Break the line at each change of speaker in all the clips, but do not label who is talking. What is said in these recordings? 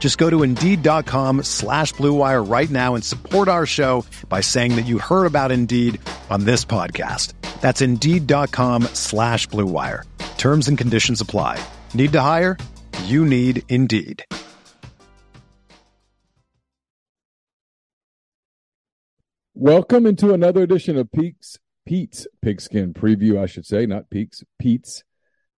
Just go to Indeed.com slash BlueWire right now and support our show by saying that you heard about Indeed on this podcast. That's Indeed.com slash BlueWire. Terms and conditions apply. Need to hire? You need Indeed.
Welcome into another edition of Peaks Pete's Pigskin Preview, I should say, not Peaks, Pete's.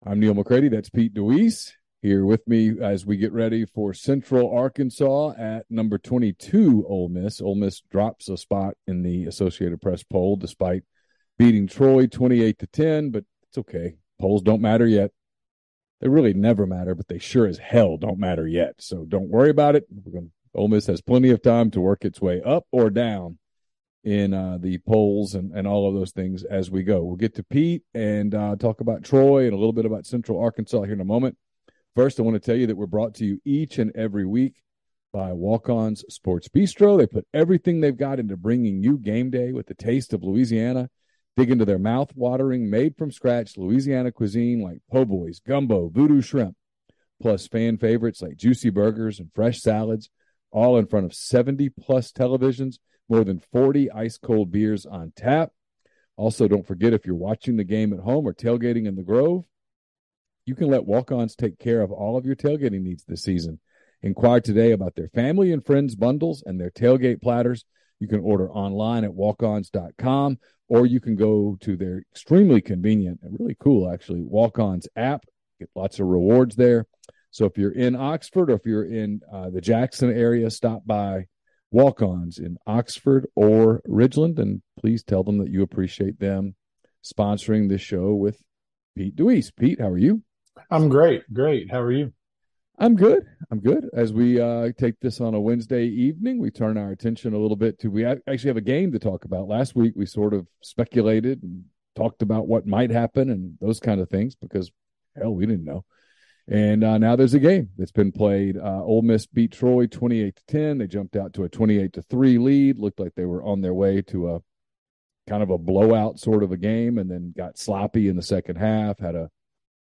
I'm Neil McCready. That's Pete DeWeese here with me as we get ready for Central Arkansas at number 22, Ole Miss. Ole Miss drops a spot in the Associated Press poll despite beating Troy 28 to 10, but it's okay. Polls don't matter yet. They really never matter, but they sure as hell don't matter yet. So don't worry about it. Gonna, Ole Miss has plenty of time to work its way up or down in uh, the polls and, and all of those things as we go. We'll get to Pete and uh, talk about Troy and a little bit about Central Arkansas here in a moment. First, I want to tell you that we're brought to you each and every week by Walk Ons Sports Bistro. They put everything they've got into bringing you game day with the taste of Louisiana. Dig into their mouth watering, made from scratch Louisiana cuisine like po' boys, gumbo, voodoo shrimp, plus fan favorites like juicy burgers and fresh salads, all in front of 70 plus televisions more than 40 ice cold beers on tap. Also, don't forget if you're watching the game at home or tailgating in the Grove, you can let walk ons take care of all of your tailgating needs this season. Inquire today about their family and friends bundles and their tailgate platters. You can order online at walkons.com or you can go to their extremely convenient and really cool, actually, walk ons app. Get lots of rewards there. So if you're in Oxford or if you're in uh, the Jackson area, stop by walk ons in Oxford or Ridgeland. And please tell them that you appreciate them sponsoring this show with Pete Deweese. Pete, how are you?
I'm great. Great. How are you?
I'm good. I'm good. As we uh, take this on a Wednesday evening, we turn our attention a little bit to. We actually have a game to talk about. Last week, we sort of speculated and talked about what might happen and those kind of things because, hell, we didn't know. And uh, now there's a game that's been played. Uh, Ole Miss beat Troy 28 to 10. They jumped out to a 28 to 3 lead. Looked like they were on their way to a kind of a blowout sort of a game and then got sloppy in the second half, had a,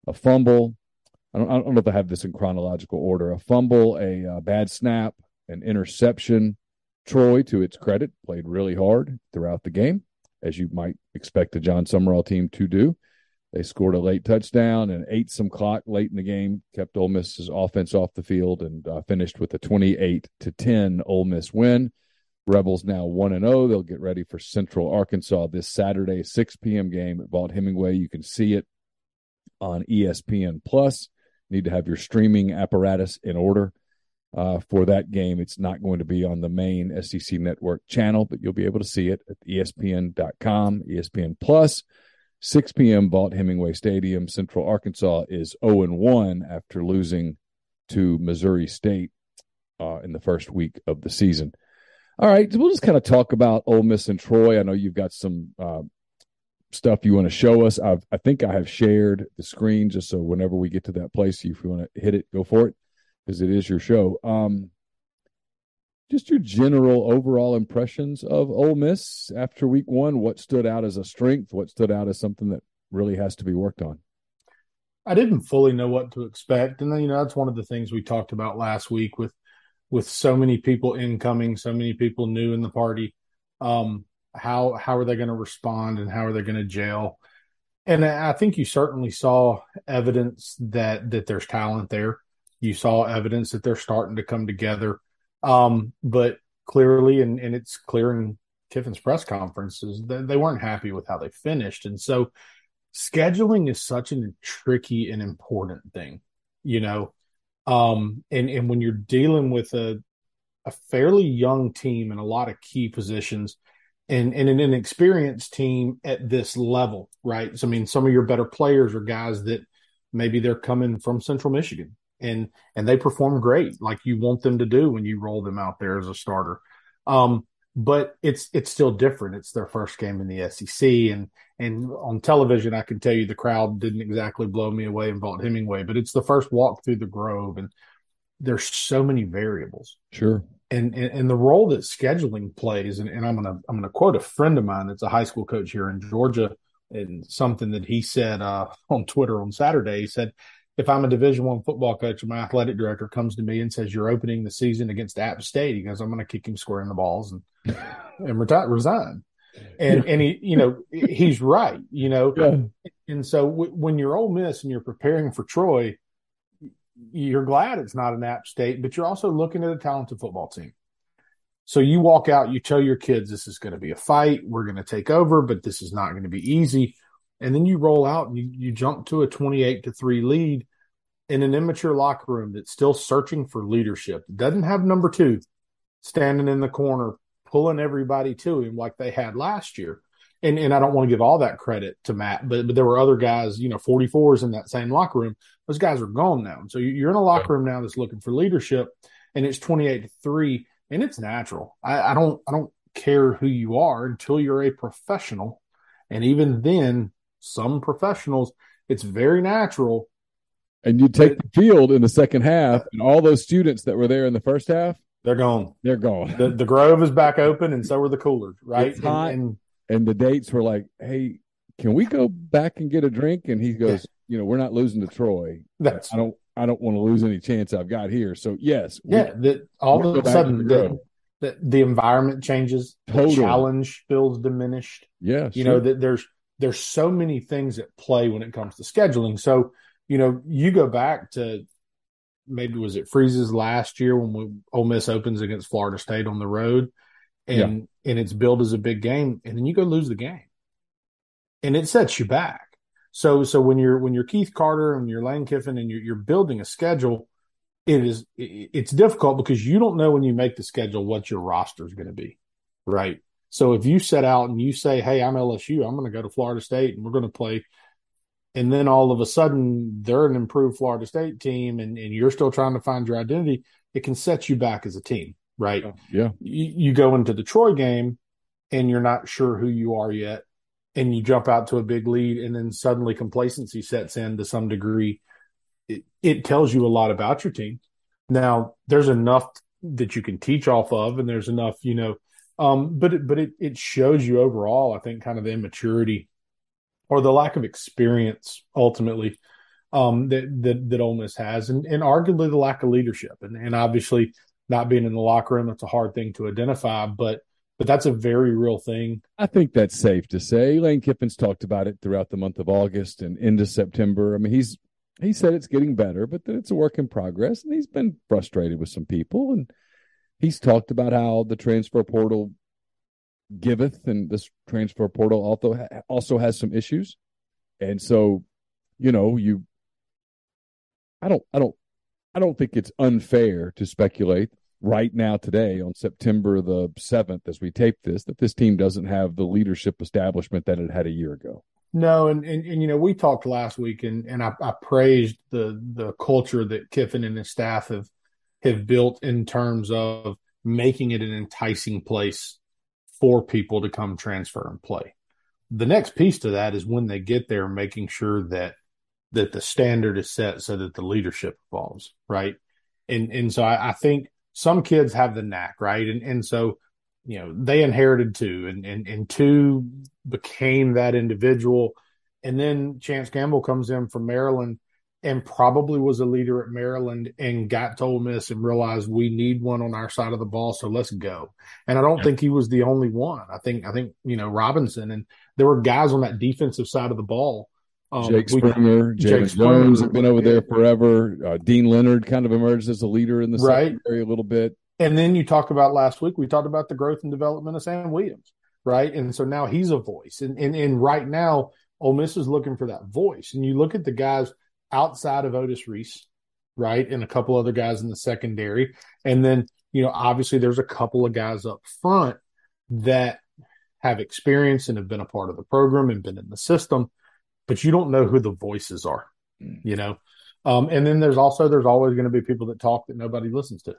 a fumble. I don't, I don't know if I have this in chronological order a fumble, a, a uh, bad snap, an interception. Troy, to its credit, played really hard throughout the game, as you might expect the Jon Sumrall team to do. They scored a late touchdown and ate some clock late in the game, kept Ole Miss's offense off the field, and uh, finished with a 28 to 10 Ole Miss win. Rebels now 1 and 0. They'll get ready for Central Arkansas this Saturday, 6 p.m. game at Vaught-Hemingway. You can see it on ESPN Plus. Need to have your streaming apparatus in order uh, for that game. It's not going to be on the main SEC network channel, but you'll be able to see it at ESPN.com, ESPN Plus. 6 p.m. Vaught-Hemingway Stadium. Central Arkansas is 0 and 1 after losing to Missouri State uh, in the first week of the season. All right, we'll just kind of talk about Ole Miss and Troy. I know you've got some uh, stuff you want to show us. I've, I think I have shared the screen just so whenever we get to that place, if you want to hit it, go for it because it is your show. Um, just your general overall impressions of Ole Miss after week one. What stood out as a strength? What stood out as something that really has to be worked on?
I didn't fully know what to expect, and then you know that's one of the things we talked about last week with with so many people incoming, so many people new in the party. Um, how how are they going to respond, and how are they going to jail? And I think you certainly saw evidence that that there's talent there. You saw evidence that they're starting to come together um, but clearly, and, and it's clear in Kiffin's press conferences, that they weren't happy with how they finished. And so scheduling is such a tricky and important thing, you know. Um, and, and when you're dealing with a, a fairly young team in a lot of key positions and, and an inexperienced team at this level, right? So, I mean, some of your better players are guys that maybe they're coming from Central Michigan and and they perform great like you want them to do when you roll them out there as a starter. Um, but it's it's still different. It's their first game in the SEC, and and on television, I can tell you the crowd didn't exactly blow me away in Vaught-Hemingway, but it's the first walk through the Grove, and there's so many variables.
Sure.
And, and, and the role that scheduling plays, and, and I'm gonna I'm gonna quote a friend of mine that's a high school coach here in Georgia, and something that he said uh, on Twitter on Saturday. He said if I'm a Division One football coach and my athletic director comes to me and says you're opening the season against App State, he goes, I'm going to kick him square in the balls and and retire, resign. And and he, you know, he's right. You know, yeah. and so w- when you're Ole Miss and you're preparing for Troy, you're glad it's not an App State, but you're also looking at a talented football team. So you walk out, you tell your kids this is going to be a fight. We're going to take over, but this is not going to be easy and then you roll out and you, you jump to a 28 to 3 lead in an immature locker room that's still searching for leadership doesn't have number two standing in the corner pulling everybody to him like they had last year and and I don't want to give all that credit to Matt, but but there were other guys, you know, 44s in that same locker room. Those guys are gone now. So you're in a locker room now that's looking for leadership, and it's 28 to three, and it's natural. I, I don't I don't care who you are until you're a professional, and even then, some professionals, it's very natural.
And you take the field in the second half, and all those students that were there in the first half,
they're gone.
They're gone.
The, the Grove is back open, and so are the coolers, right?
It's hot, and, and, and the dates were like, "Hey, can we go back and get a drink?" And he goes. "You know, we're not losing to Troy. That's I don't, I don't want to lose any chance I've got here. So yes,
yeah. That all of a sudden the, the, the environment changes. Totally. The challenge feels diminished.
Yeah,
you sure. know that there's there's so many things at play when it comes to scheduling. So, you know, you go back to maybe was it Freeze's last year when we, Ole Miss opens against Florida State on the road, and yeah. And it's billed as a big game, and then you go lose the game, and it sets you back. So so when you're when you're Keith Carter and you're Lane Kiffin and you're, you're building a schedule, it is it, it's difficult because you don't know when you make the schedule what your roster is going to be, right? So if you set out and you say, Hey, I'm LSU, I'm going to go to Florida State and we're going to play. And then all of a sudden they're an improved Florida State team and, and you're still trying to find your identity. It can set you back as a team, right?
Yeah.
You, you go into the Troy game and you're not sure who you are yet. And you jump out to a big lead and then suddenly complacency sets in to some degree. It, it tells you a lot about your team. Now there's enough that you can teach off of and there's enough, you know, um, but it, but it, it shows you overall, I think, kind of the immaturity or the lack of experience ultimately um, that, that that Ole Miss has, and, and arguably the lack of leadership, and, and obviously not being in the locker room. That's a hard thing to identify, but but that's a very real thing.
I think that's safe to say. Lane Kiffin's talked about it throughout the month of August and into September. I mean, he's he said it's getting better, but that it's a work in progress, and he's been frustrated with some people and he's talked about how the transfer portal giveth, and this transfer portal also also has some issues, and so you know you. I don't. I don't. I don't think it's unfair to speculate right now today on September the 7th as we tape this that this team doesn't have the leadership establishment that it had a year ago.
No, and, and, and you know we talked last week and and I, I praised the the culture that Kiffin and his staff have have built in terms of making it an enticing place for people to come transfer and play. The next piece to that is when they get there, making sure that that the standard is set so that the leadership evolves, right? And and so I, I think some kids have the knack, right? And and so you know they inherited two, and and and two became that individual, and then Chance Campbell comes in from Maryland and probably was a leader at Maryland and got to Ole Miss and realized we need one on our side of the ball, so let's go. And I don't yeah. think he was the only one. I think I think you know Robinson and there were guys on that defensive side of the ball.
Um, Jake Springer, James Jones have been over there forever. Uh, Deane Leonard kind of emerged as a leader in the right. secondary a little bit.
And then you talk about last week. We talked about the growth and development of Sam Williams. right? And so now he's a voice. And, and, and right now, Ole Miss is looking for that voice. And you look at the guys outside of Otis Reese, right? And a couple other guys in the secondary. And then, you know, obviously there's a couple of guys up front that have experience and have been a part of the program and been in the system, but you don't know who the voices are, mm. you know? Um, and then there's also, there's always going to be people that talk that nobody listens to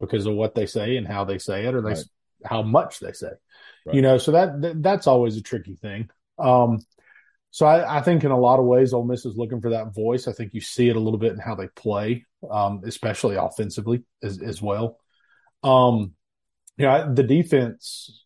because of what they say and how they say it or they, right. how much they say, right. you know, so that, that, that's always a tricky thing. Um, so I, I, think in a lot of ways, Ole Miss is looking for that voice. I think you see it a little bit in how they play, um, especially offensively as, as well. Um, yeah, the defense.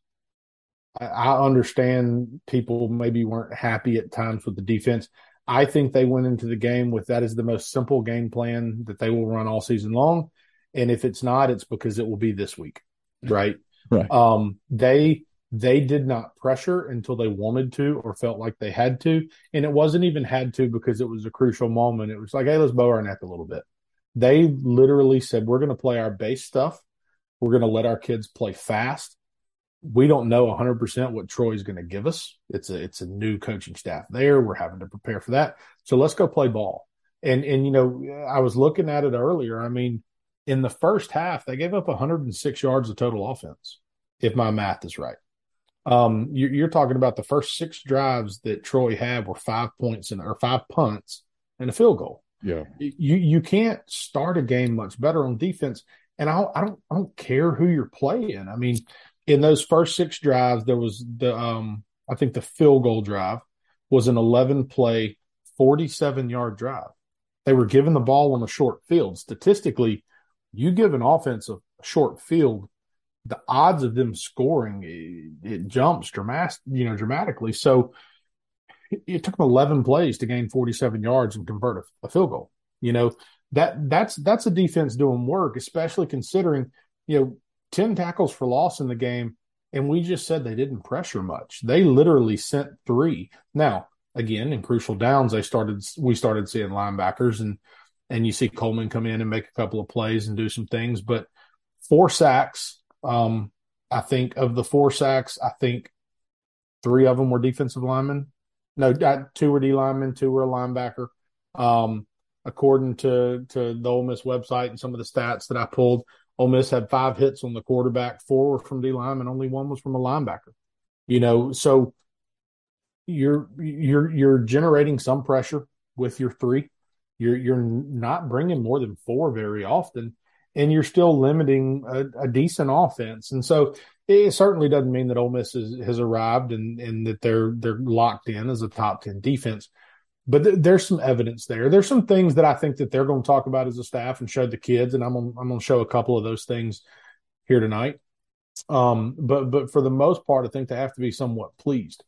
I, understand people maybe weren't happy at times with the defense. I think they went into the game with that is the most simple game plan that they will run all season long. And if it's not, it's because it will be this week, right?
right.
Um, they they did not pressure until they wanted to or felt like they had to. And it wasn't even had to because it was a crucial moment. It was like, hey, let's bow our neck a little bit. They literally said, we're going to play our base stuff. We're going to let our kids play fast. We don't know 100% what Troy's going to give us. It's a, it's a new coaching staff there. We're having to prepare for that. So let's go play ball. And, and, you know, I was looking at it earlier. I mean, in the first half, they gave up 106 yards of total offense, if my math is right. Um, you're, you're, talking about the first six drives that Troy had were five points and or five punts and a field goal.
Yeah,
you you can't start a game much better on defense. And I, I don't I don't care who you're playing. I mean, in those first six drives, there was the um I think the field goal drive was an 11 play, 47 yard drive. They were given the ball on a short field. Statistically, you give an offense a short field, the odds of them scoring it, it jumps dramatic, you know, dramatically. So it, took them 11 plays to gain 47 yards and convert a, a, field goal. You know that that's that's a defense doing work, especially considering you know 10 tackles for loss in the game, and we just said they didn't pressure much. They literally sent three. Now again, in crucial downs, they started we started seeing linebackers and and you see Coleman come in and make a couple of plays and do some things, but four sacks um, I think of the four sacks, I think three of them were defensive linemen. No, two were D linemen, two were a linebacker. Um, according to to the Ole Miss website and some of the stats that I pulled, Ole Miss had five hits on the quarterback, four were from D linemen, only one was from a linebacker. You know, so you're you're you're generating some pressure with your three. You're you're not bringing more than four very often, and you're still limiting a, a, decent offense. And so it certainly doesn't mean that Ole Miss is, has arrived and, and that they're they're locked in as a top ten defense. But th- there's some evidence there. There's some things that I think that they're going to talk about as a staff and show the kids, and I'm gonna, I'm going to show a couple of those things here tonight. Um, but but for the most part, I think they have to be somewhat pleased.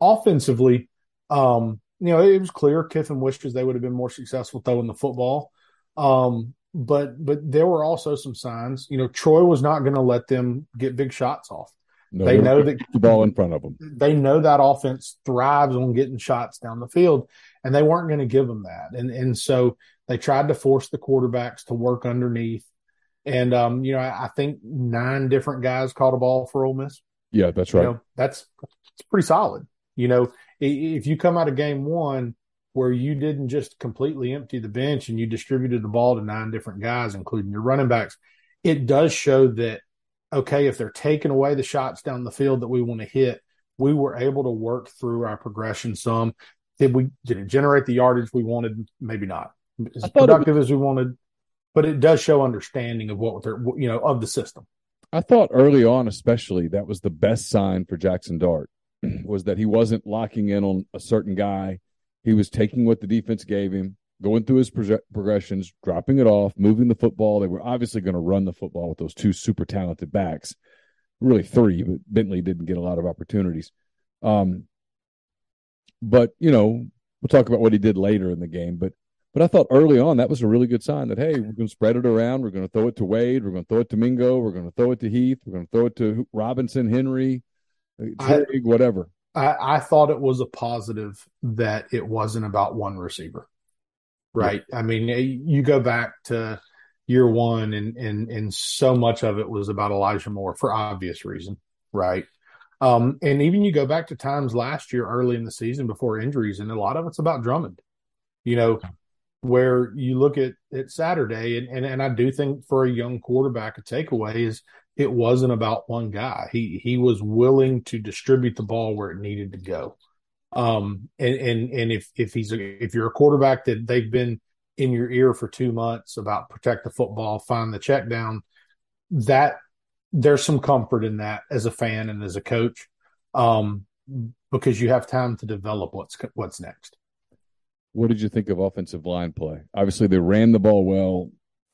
Offensively, um, you know, it was clear Kiffin wishes they would have been more successful throwing the football. Um, but but there were also some signs. You know, Troy was not going to let them get big shots off.
No, they know that the ball in front of them.
They know that offense thrives on getting shots down the field, and they weren't going to give them that. And and so they tried to force the quarterbacks to work underneath. And um, you know, I, I think nine different guys caught a ball for Ole Miss.
Yeah, that's right.
You know, that's it's pretty solid. You know, if you come out of game one where you didn't just completely empty the bench and you distributed the ball to nine different guys, including your running backs, it does show that, okay, if they're taking away the shots down the field that we want to hit, we were able to work through our progression some. Did we did it generate the yardage we wanted? Maybe not. As productive was, as we wanted, but it does show understanding of what they're you know of the system.
I thought early on, especially, that was the best sign for Jackson Dart was that he wasn't locking in on a certain guy he was taking what the defense gave him, going through his pro- progressions, dropping it off, moving the football. They were obviously going to run the football with those two super talented backs. Really three, but Bentley didn't get a lot of opportunities. Um, but you know, we'll talk about what he did later in the game. But but I thought early on that was a really good sign that hey, we're going to spread it around. We're going to throw it to Wade. We're going to throw it to Mingo. We're going to throw it to Heath. We're going to throw it to Robinson, Henry, uh, Trigg, whatever.
I, I thought it was a positive that it wasn't about one receiver. Right. Yeah. I mean, you go back to year one and, and, and so much of it was about Elijah Moore for obvious reason. Right. Um, and even you go back to times last year, early in the season before injuries, and a lot of it's about Drummond. You know, where you look at at Saturday, and, and and I do think for a young quarterback, a takeaway is it wasn't about one guy. He he was willing to distribute the ball where it needed to go. Um, and and and if if he's a, if you're a quarterback that they've been in your ear for two months about protect the football, find the check down, that there's some comfort in that as a fan and as a coach, um, because you have time to develop what's what's next.
What did you think of offensive line play? Obviously, they ran the ball well.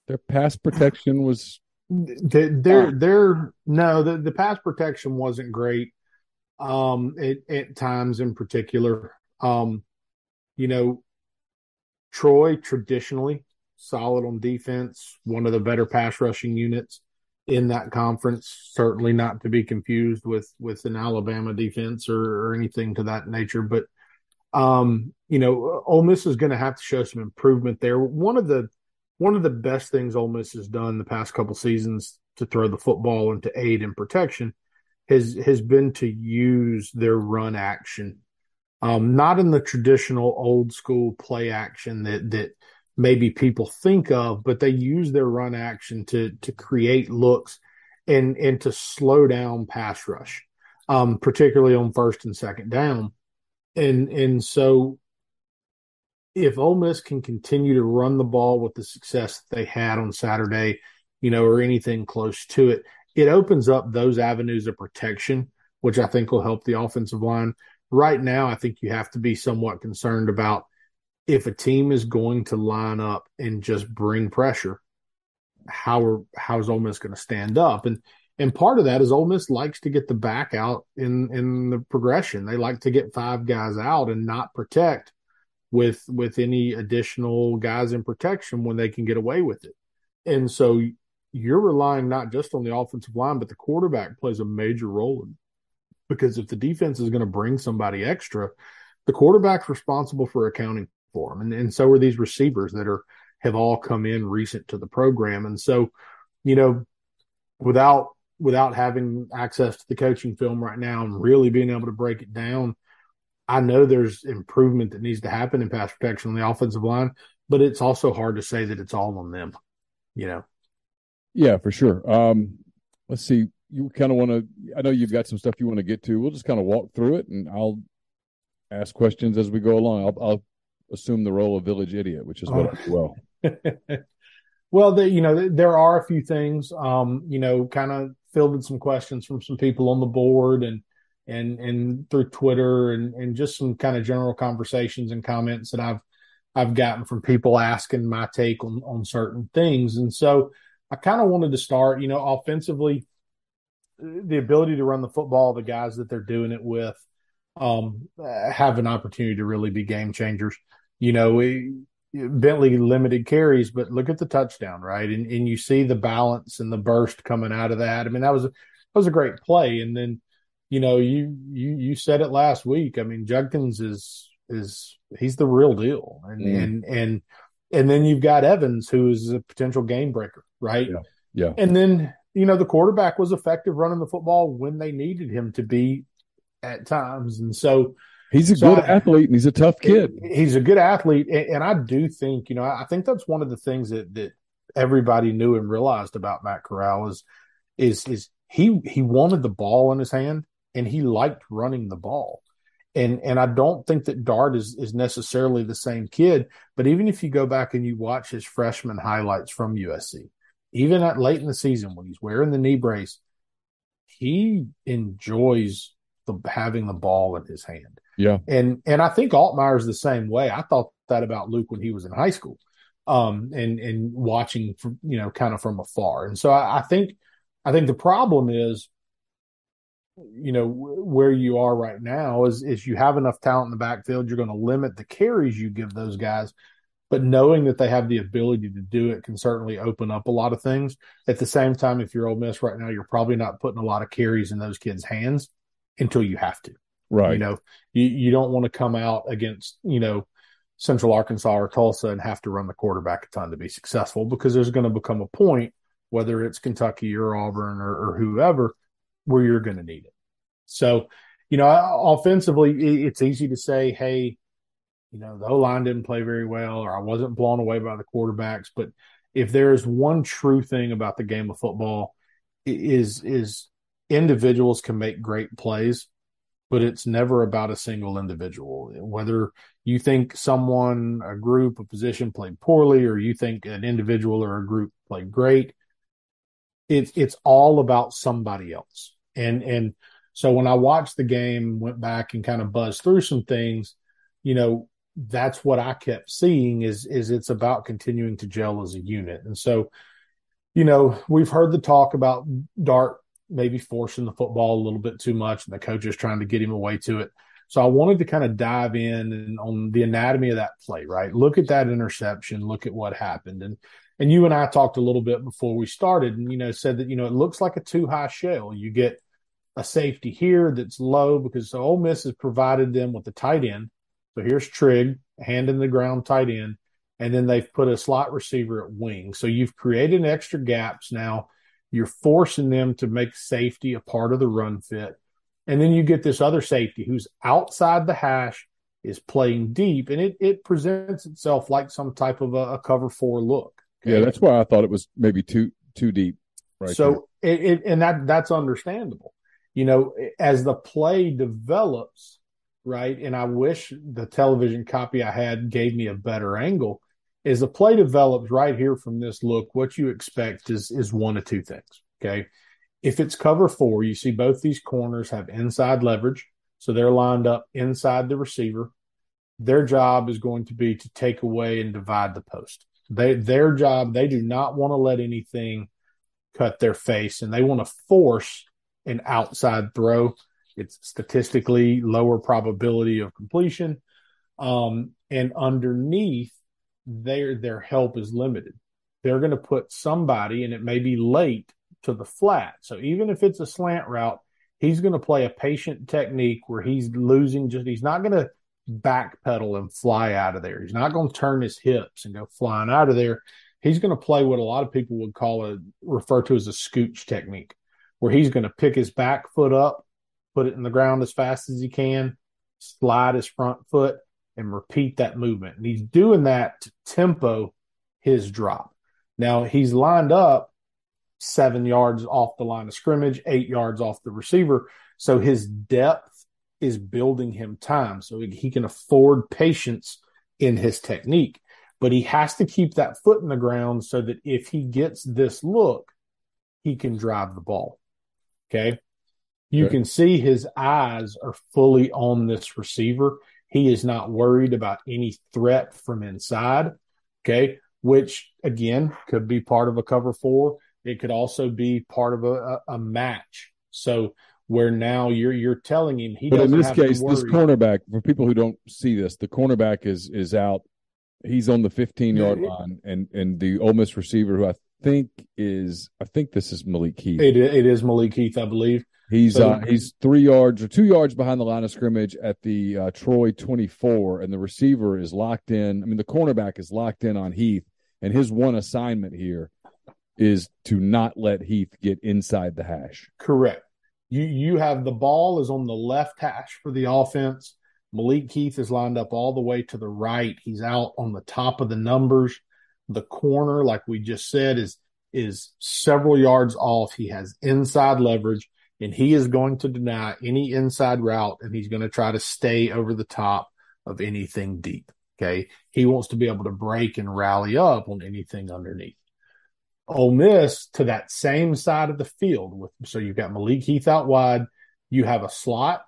Their pass protection was
their their no the, the pass protection wasn't great um at, at times in particular um you know troy traditionally solid on defense one of the better pass rushing units in that conference. Certainly not to be confused with with an Alabama defense or, or anything to that nature. But um, you know, Ole Miss is going to have to show some improvement there. One of the one of the best things Ole Miss has done the past couple seasons to throw the football and to aid in protection has has been to use their run action, um, not in the traditional old school play action that that maybe people think of, but they use their run action to to create looks and and to slow down pass rush, um, particularly on first and second down. And and so if Ole Miss can continue to run the ball with the success that they had on Saturday, you know, or anything close to it, it opens up those avenues of protection, which I think will help the offensive line. Right now, I think you have to be somewhat concerned about if a team is going to line up and just bring pressure, how are how is Ole Miss going to stand up? And and part of that is Ole Miss likes to get the back out in in the progression. They like to get five guys out and not protect with with any additional guys in protection when they can get away with it. And so you're relying not just on the offensive line, but the quarterback plays a major role in because if the defense is going to bring somebody extra, the quarterback's responsible for accounting for them. And, and so are these receivers that are, have all come in recent to the program. And so, you know, without, without having access to the coaching film right now and really being able to break it down, I know there's improvement that needs to happen in pass protection on the offensive line, but it's also hard to say that it's all on them, you know?
Yeah, for sure. Um, let's see. You kind of want to, I know you've got some stuff you want to get to. We'll just kind of walk through it and I'll ask questions as we go along. I'll, I'll assume the role of village idiot, which is what oh. I do
well. well, the, you know, there are a few things, um, you know, kind of fielded some questions from some people on the board and, and, and through Twitter and, and just some kind of general conversations and comments that I've, I've gotten from people asking my take on, on certain things. And so I kind of wanted to start, you know, offensively, the ability to run the football, the guys that they're doing it with, um, have an opportunity to really be game changers you know, we, Bentley limited carries, but look at the touchdown, right? And and you see the balance and the burst coming out of that. I mean, that was a, that was a great play. And then, you know, you you you said it last week. I mean, Judkins is is he's the real deal, and mm. and and and then you've got Evans, who is a potential game breaker, right?
Yeah. yeah.
And then you know the quarterback was effective running the football when they needed him to be at times, and so
He's a so good I, athlete and he's a tough kid.
He's a good athlete. And, and, I do think, you know, I think that's one of the things that, that everybody knew and realized about Matt Corral is, is, is he, he wanted the ball in his hand and he liked running the ball. And, and I don't think that Dart is, is necessarily the same kid, but even if you go back and you watch his freshman highlights from USC, even at late in the season when he's wearing the knee brace, he enjoys the, having the ball in his hand.
Yeah.
And and I think Altmyer's the same way. I thought that about Luke when he was in high school. Um and and watching from you know kind of from afar. And so I, I think I think the problem is you know where you are right now is is you have enough talent in the backfield you're going to limit the carries you give those guys but knowing that they have the ability to do it can certainly open up a lot of things at the same time if you're Ole Miss right now you're probably not putting a lot of carries in those kids hands until you have to
Right.
You know, you, you don't want to come out against, you know, Central Arkansas or Tulsa and have to run the quarterback a ton to be successful because there's going to become a point, whether it's Kentucky or Auburn or, or whoever, where you're going to need it. So, you know, offensively, it's easy to say, hey, you know, the O line didn't play very well, or I wasn't blown away by the quarterbacks. But if there is one true thing about the game of football, is is individuals can make great plays, but it's never about a single individual. Whether you think someone, a group, a position played poorly, or you think an individual or a group played great, it's it's all about somebody else. And and so when I watched the game, went back and kind of buzzed through some things, you know, that's what I kept seeing is is it's about continuing to gel as a unit. And so, you know, we've heard the talk about Dart maybe forcing the football a little bit too much and the coach is trying to get him away to it. So I wanted to kind of dive in and on the anatomy of that play, right? Look at that interception, look at what happened. And and you and I talked a little bit before we started and you know said that you know it looks like a two high shell. You get a safety here that's low because so Ole Miss has provided them with the tight end so here's Trigg, hand in the ground tight end, and then they've put a slot receiver at wing. So you've created extra gaps now. You're forcing them to make safety a part of the run fit. And then you get this other safety who's outside the hash, is playing deep, and it, it presents itself like some type of a, a cover four look.
Okay? Yeah, that's why I thought it was maybe too too deep.
Right. So it, it, and that that's understandable. You know, as the play develops, right? And I wish the television copy I had gave me a better angle. As the play develops right here from this look, what you expect is is one of two things. Okay. If it's cover four, you see both these corners have inside leverage. So they're lined up inside the receiver. Their job is going to be to take away and divide the post. They their job, they do not want to let anything cut their face and they want to force an outside throw it's statistically lower probability of completion. Um, and underneath, their their help is limited. They're going to put somebody, and it may be late to the flat. So even if it's a slant route, he's going to play a patient technique where he's losing just he's not going to backpedal and fly out of there. He's not going to turn his hips and go flying out of there. He's going to play what a lot of people would call a refer to as a scooch technique, where he's going to pick his back foot up put it in the ground as fast as he can, slide his front foot, and repeat that movement. And he's doing that to tempo his drop. Now he's lined up seven yards off the line of scrimmage, eight yards off the receiver. So his depth is building him time. So he can afford patience in his technique. But he has to keep that foot in the ground so that if he gets this look, he can drive the ball. Okay. You okay. can see his eyes are fully on this receiver. He is not worried about any threat from inside. Okay. Which again could be part of a cover four. It could also be part of a, a, match. So where now you're you're telling him he.
But in this case, this cornerback for people who don't see this, the cornerback is is out. He's on the 15 yard yeah, line, and and the Ole Miss receiver, who I think is I think this is Malik Heath.
It, it is Malik Heath, I believe.
He's so, uh, he's three yards or two yards behind the line of scrimmage at the uh, Troy 24, and the receiver is locked in. I mean, the cornerback is locked in on Heath, and his one assignment here is to not let Heath get inside the hash.
Correct. You you have the ball is on the left hash for the offense. Malik Heath is lined up all the way to the right. He's out on the top of the numbers. The corner, like we just said, is is several yards off. He has inside leverage and he is going to deny any inside route and he's going to try to stay over the top of anything deep. Okay. He wants to be able to break and rally up on anything underneath. Ole Miss to that same side of the field with so you've got Malik Heath out wide. You have a slot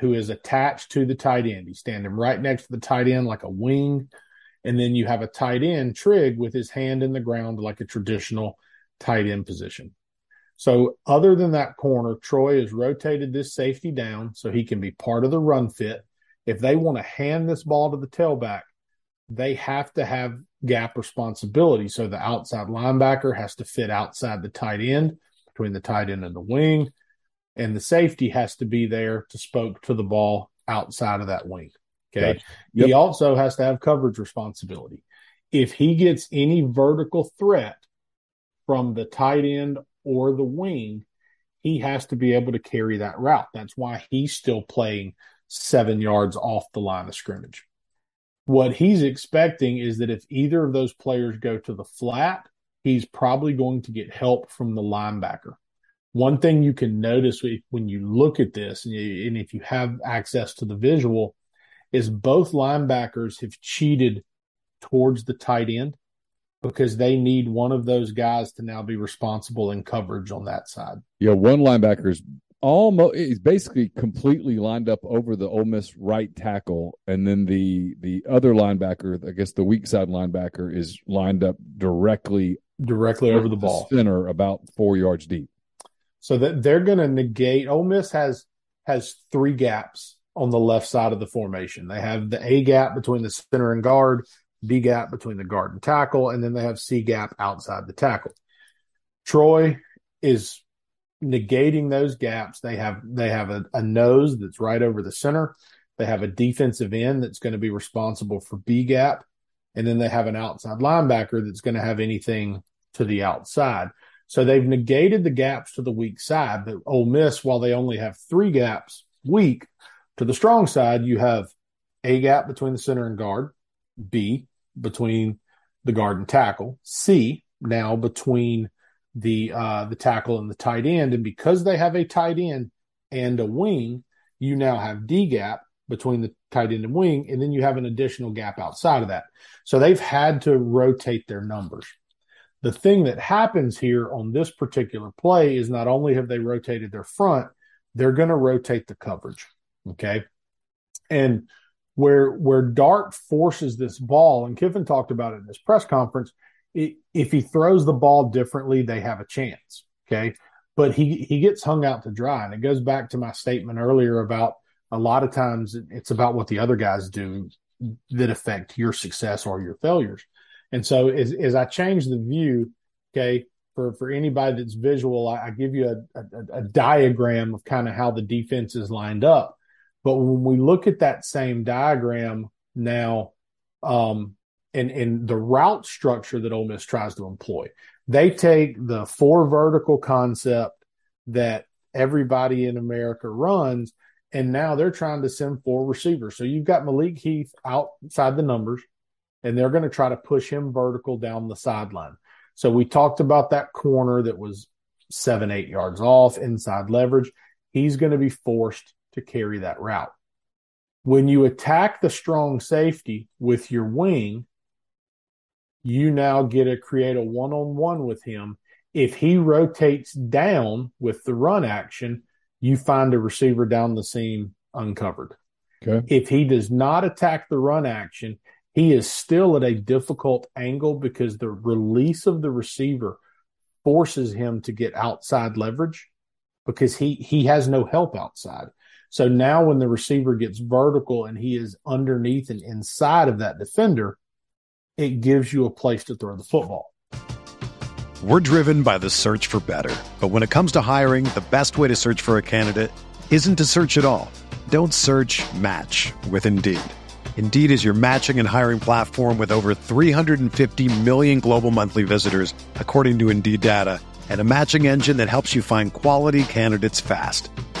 who is attached to the tight end. He's standing right next to the tight end like a wing. And then you have a tight end Trigg with his hand in the ground like a traditional tight end position. So, other than that corner, Troy has rotated this safety down so he can be part of the run fit. If they want to hand this ball to the tailback, they have to have gap responsibility. So, the outside linebacker has to fit outside the tight end between the tight end and the wing, and the safety has to be there to spoke to the ball outside of that wing. Okay. Gotcha. Yep. He also has to have coverage responsibility. If he gets any vertical threat from the tight end or the wing, he has to be able to carry that route. That's why he's still playing seven yards off the line of scrimmage. What he's expecting is that if either of those players go to the flat, he's probably going to get help from the linebacker. One thing you can notice when you look at this, and if you have access to the visual, is both linebackers have cheated towards the tight end because they need one of those guys to now be responsible in coverage on that side.
Yeah, one linebacker is almost he's basically completely lined up over the Ole Miss right tackle, and then the the other linebacker, I guess the weak side linebacker, is lined up directly
directly over the ball
center, about four yards deep.
So that they're going to negate. Ole Miss has has three gaps on the left side of the formation. They have the A gap between the center and guard, B gap between the guard and tackle, and then they have C gap outside the tackle. Troy is negating those gaps. They have they have a, a nose that's right over the center. They have a defensive end that's going to be responsible for B gap, and then they have an outside linebacker that's going to have anything to the outside. So they've negated the gaps to the weak side. But Ole Miss, while they only have three gaps weak, to the strong side, you have A gap between the center and guard, B between the guard and tackle, C now between the uh, the tackle and the tight end, and because they have a tight end and a wing, you now have D gap between the tight end and wing, and then you have an additional gap outside of that. So they've had to rotate their numbers. The thing that happens here on this particular play is not only have they rotated their front, they're going to rotate the coverage. Okay. And where where Dart forces this ball, and Kiffin talked about it in his press conference, it, if he throws the ball differently, they have a chance. Okay. But he he gets hung out to dry. And it goes back to my statement earlier about a lot of times it's about what the other guys do that affect your success or your failures. And so as, as I change the view, okay, for, for anybody that's visual, I, I give you a, a, a diagram of kind of how the defense is lined up. But when we look at that same diagram now, um, and, and the route structure that Ole Miss tries to employ, they take the four vertical concept that everybody in America runs, and now they're trying to send four receivers. So you've got Malik Heath outside the numbers, and they're going to try to push him vertical down the sideline. So we talked about that corner that was seven, eight yards off inside leverage. He's going to be forced to carry that route. When you attack the strong safety with your wing, you now get to create a one on one with him. If he rotates down with the run action, you find a receiver down the seam uncovered. Okay. If he does not attack the run action, he is still at a difficult angle because the release of the receiver forces him to get outside leverage because he he has no help outside. So now when the receiver gets vertical and he is underneath and inside of that defender, it gives you a place to throw the football.
We're driven by the search for better. But when it comes to hiring, the best way to search for a candidate isn't to search at all. Don't search match with Indeed. Indeed is your matching and hiring platform with over 350 million global monthly visitors, according to Indeed data, and a matching engine that helps you find quality candidates fast.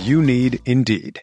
You need Indeed.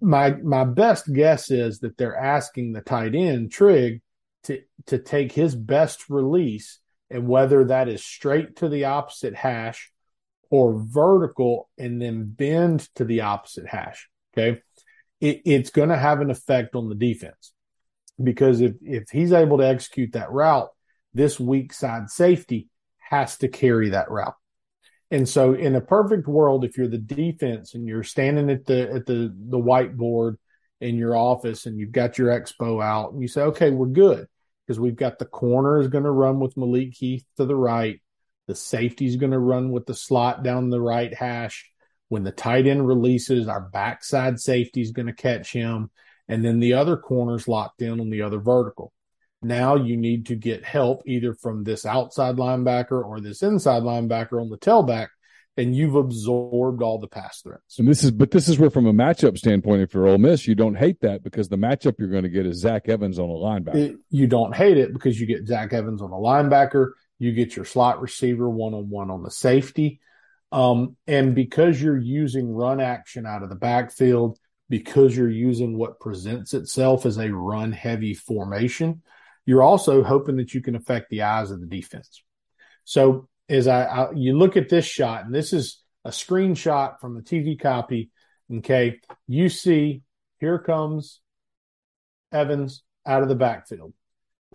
My my best guess is that they're asking the tight end Trigg to to take his best release and whether that is straight to the opposite hash or vertical and then bend to the opposite hash. Okay. It, it's going to have an effect on the defense because if, if he's able to execute that route, this weak side safety has to carry that route. And so in a perfect world, if you're the defense and you're standing at the, at the, the whiteboard in your office and you've got your expo out and you say, okay, we're good because we've got the corner is going to run with Malik Heath to the right. The safety is going to run with the slot down the right hash. When the tight end releases, our backside safety is going to catch him. And then the other corner's locked in on the other vertical. Now you need to get help either from this outside linebacker or this inside linebacker on the tailback, and you've absorbed all the pass threats.
And this is, but this is where, from a matchup standpoint, if you're Ole Miss, you don't hate that because the matchup you're going to get is Zach Evans on a linebacker.
It, you don't hate it because you get Zach Evans on a linebacker. You get your slot receiver one on one on the safety. Um, and because you're using run action out of the backfield, because you're using what presents itself as a run heavy formation, you're also hoping that you can affect the eyes of the defense. So as I, I you look at this shot, and this is a screenshot from the TV copy. Okay, you see here comes Evans out of the backfield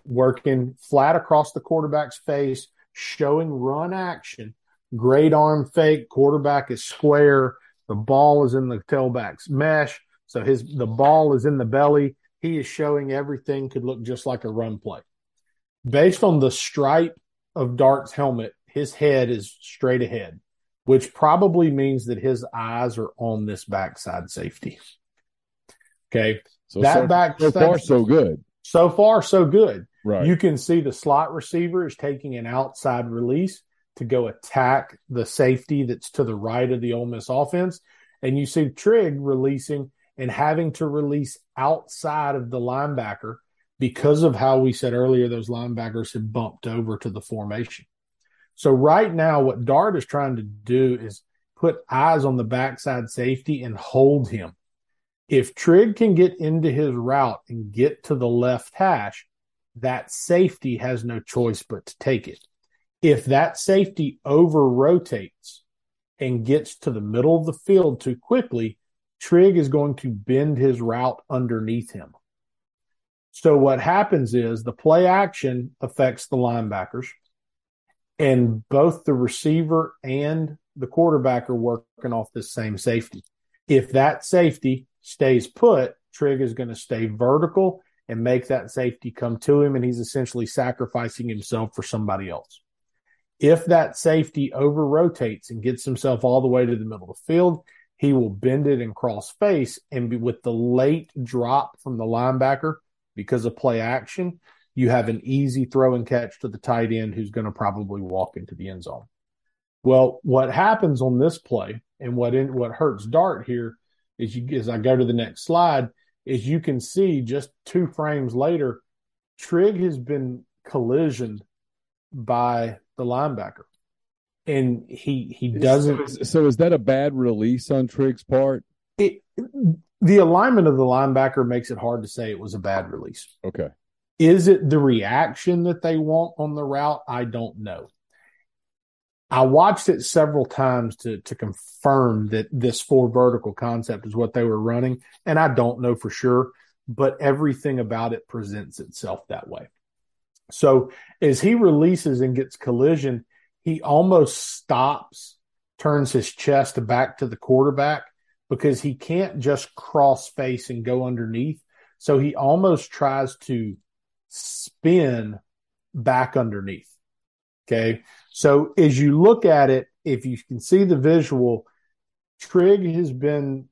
working flat across the quarterback's face, showing run action. Great arm fake. Quarterback is square. The ball is in the tailback's mesh. So his the ball is in the belly. He is showing everything could look just like a run play. Based on the stripe of Dart's helmet, his head is straight ahead, which probably means that his eyes are on this backside safety. Okay.
So that so, back so far so good.
So far so good.
Right.
You can see the slot receiver is taking an outside release to go attack the safety that's to the right of the Ole Miss offense. And you see Trigg releasing and having to release outside of the linebacker because of how we said earlier those linebackers had bumped over to the formation. So right now, what Dart is trying to do is put eyes on the backside safety and hold him. If Trigg can get into his route and get to the left hash, that safety has no choice but to take it. If that safety over rotates and gets to the middle of the field too quickly, Trigg is going to bend his route underneath him. So what happens is the play action affects the linebackers and both the receiver and the quarterback are working off this same safety. If that safety stays put, Trigg is going to stay vertical and make that safety come to him, and he's essentially sacrificing himself for somebody else. If that safety over rotates and gets himself all the way to the middle of the field, he will bend it and cross face. And be, with the late drop from the linebacker because of play action, you have an easy throw and catch to the tight end who's going to probably walk into the end zone. Well, what happens on this play and what in, what hurts Dart here is you as I go to the next slide is you can see just two frames later, Trigg has been collisioned by the linebacker. And he he doesn't.
So, so is that a bad release on Trigg's part?
It, the alignment of the linebacker makes it hard to say it was a bad release.
Okay.
Is it the reaction that they want on the route? I don't know. I watched it several times to to confirm that this four vertical concept is what they were running, and I don't know for sure, but everything about it presents itself that way. So as he releases and gets collision, he almost stops, turns his chest back to the quarterback because he can't just cross face and go underneath. So he almost tries to spin back underneath. Okay. So as you look at it, if you can see the visual, Trigg has been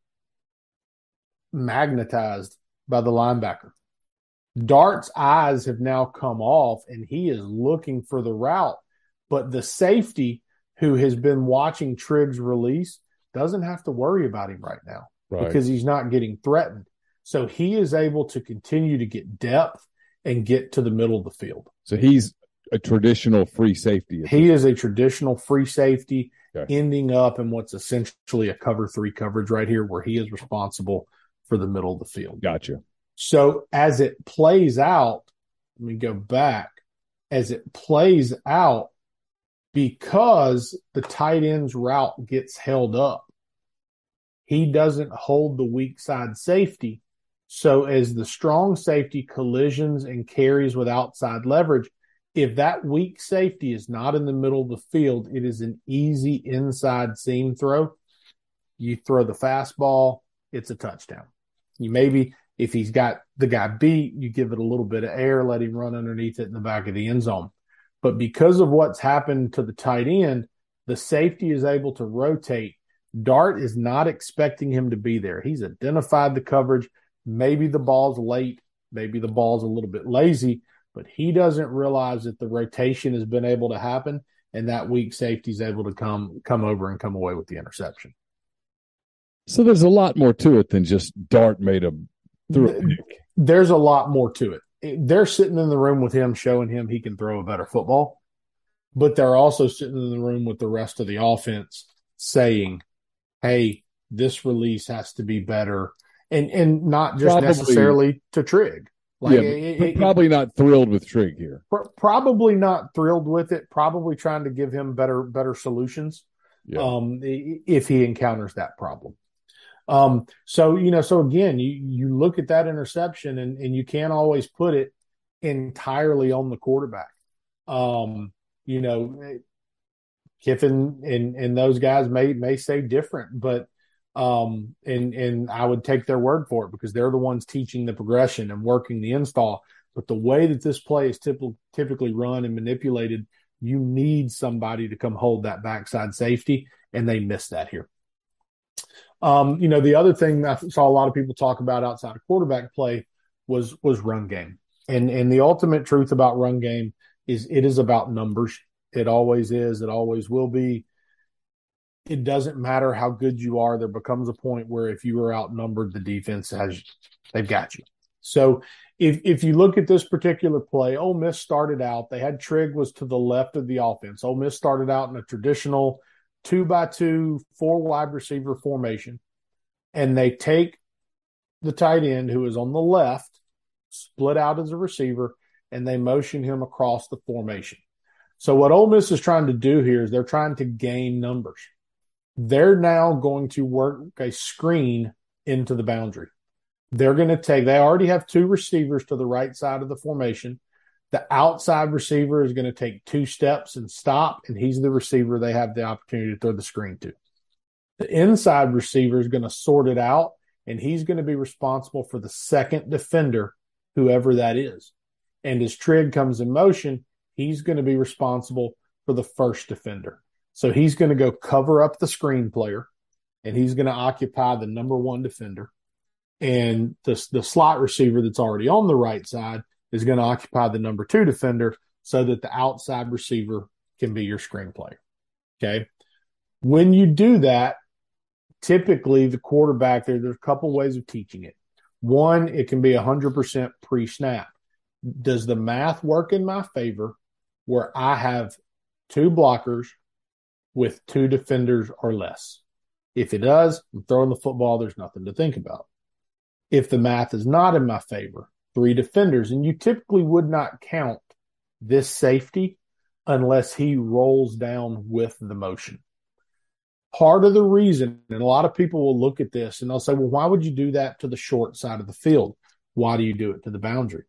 magnetized by the linebacker. Dart's eyes have now come off and he is looking for the route. But the safety who has been watching Trigg's release doesn't have to worry about him right now right. because he's not getting threatened. So he is able to continue to get depth and get to the middle of the field.
So he's a traditional free safety.
He is a traditional free safety okay. ending up in what's essentially a cover three coverage right here where he is responsible for the middle of the field.
Gotcha.
So as it plays out, let me go back. As it plays out, because the tight end's route gets held up, he doesn't hold the weak side safety. So as the strong safety collisions and carries with outside leverage, if that weak safety is not in the middle of the field, it is an easy inside seam throw. You throw the fastball, it's a touchdown. You maybe if he's got the guy beat, you give it a little bit of air, let him run underneath it in the back of the end zone. But because of what's happened to the tight end, the safety is able to rotate. Dart is not expecting him to be there. He's identified the coverage. Maybe the ball's late. Maybe the ball's a little bit lazy, but he doesn't realize that the rotation has been able to happen and that weak safety is able to come come over and come away with the interception.
So there's a lot more to it than just Dart made a through
There's a lot more to it. They're sitting in the room with him, showing him he can throw a better football, but they're also sitting in the room with the rest of the offense saying, "Hey, this release has to be better," and and not just probably, necessarily to Trigg.
Like, yeah, it, it, probably not thrilled with Trigg here.
Probably not thrilled with it. Probably trying to give him better better solutions. Yeah. Um, if he encounters that problem. Um, so you know, so again, you you look at that interception, and and you can't always put it entirely on the quarterback. Um, you know, Kiffin and and those guys may may say different, but um, and and I would take their word for it because they're the ones teaching the progression and working the install. But the way that this play is typically typically run and manipulated, you need somebody to come hold that backside safety, and they missed that here. Um, you know, the other thing I saw a lot of people talk about outside of quarterback play was was run game. And and the ultimate truth about run game is it is about numbers. It always is. It always will be. It doesn't matter how good you are. There becomes a point where if you are outnumbered, the defense has they've got you. So if if you look at this particular play, Ole Miss started out. They had Trigg was to the left of the offense. Ole Miss started out in a traditional two by two, four wide receiver formation, and they take the tight end who is on the left, split out as a receiver, and they motion him across the formation. So what Ole Miss is trying to do here is they're trying to gain numbers. They're now going to work a screen into the boundary. They're going to take, they already have two receivers to the right side of the formation. The outside receiver is going to take two steps and stop, and he's the receiver they have the opportunity to throw the screen to. The inside receiver is going to sort it out, and he's going to be responsible for the second defender, whoever that is. And as Trigg comes in motion, he's going to be responsible for the first defender. So he's going to go cover up the screen player, and he's going to occupy the number one defender. And the, the slot receiver that's already on the right side is going to occupy the number two defender so that the outside receiver can be your screen player. Okay. When you do that, typically the quarterback there, there's a couple ways of teaching it. One, it can be 100% pre snap. Does the math work in my favor where I have two blockers with two defenders or less? If it does, I'm throwing the football. There's nothing to think about. If the math is not in my favor, three defenders. And you typically would not count this safety unless he rolls down with the motion. Part of the reason, and a lot of people will look at this and they'll say, well, why would you do that to the short side of the field? Why do you do it to the boundary?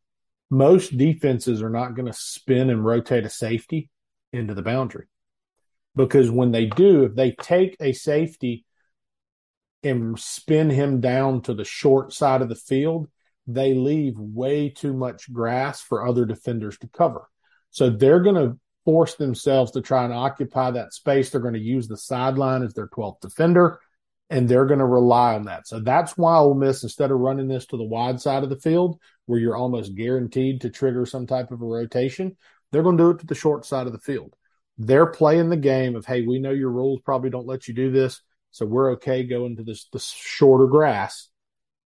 Most defenses are not going to spin and rotate a safety into the boundary because when they do, if they take a safety and spin him down to the short side of the field, they leave way too much grass for other defenders to cover. So they're going to force themselves to try and occupy that space. They're going to use the sideline as their 12th defender, and they're going to rely on that. So that's why Ole Miss, instead of running this to the wide side of the field, where you're almost guaranteed to trigger some type of a rotation, they're going to do it to the short side of the field. They're playing the game of, hey, we know your rules probably don't let you do this, so we're okay going to this the shorter grass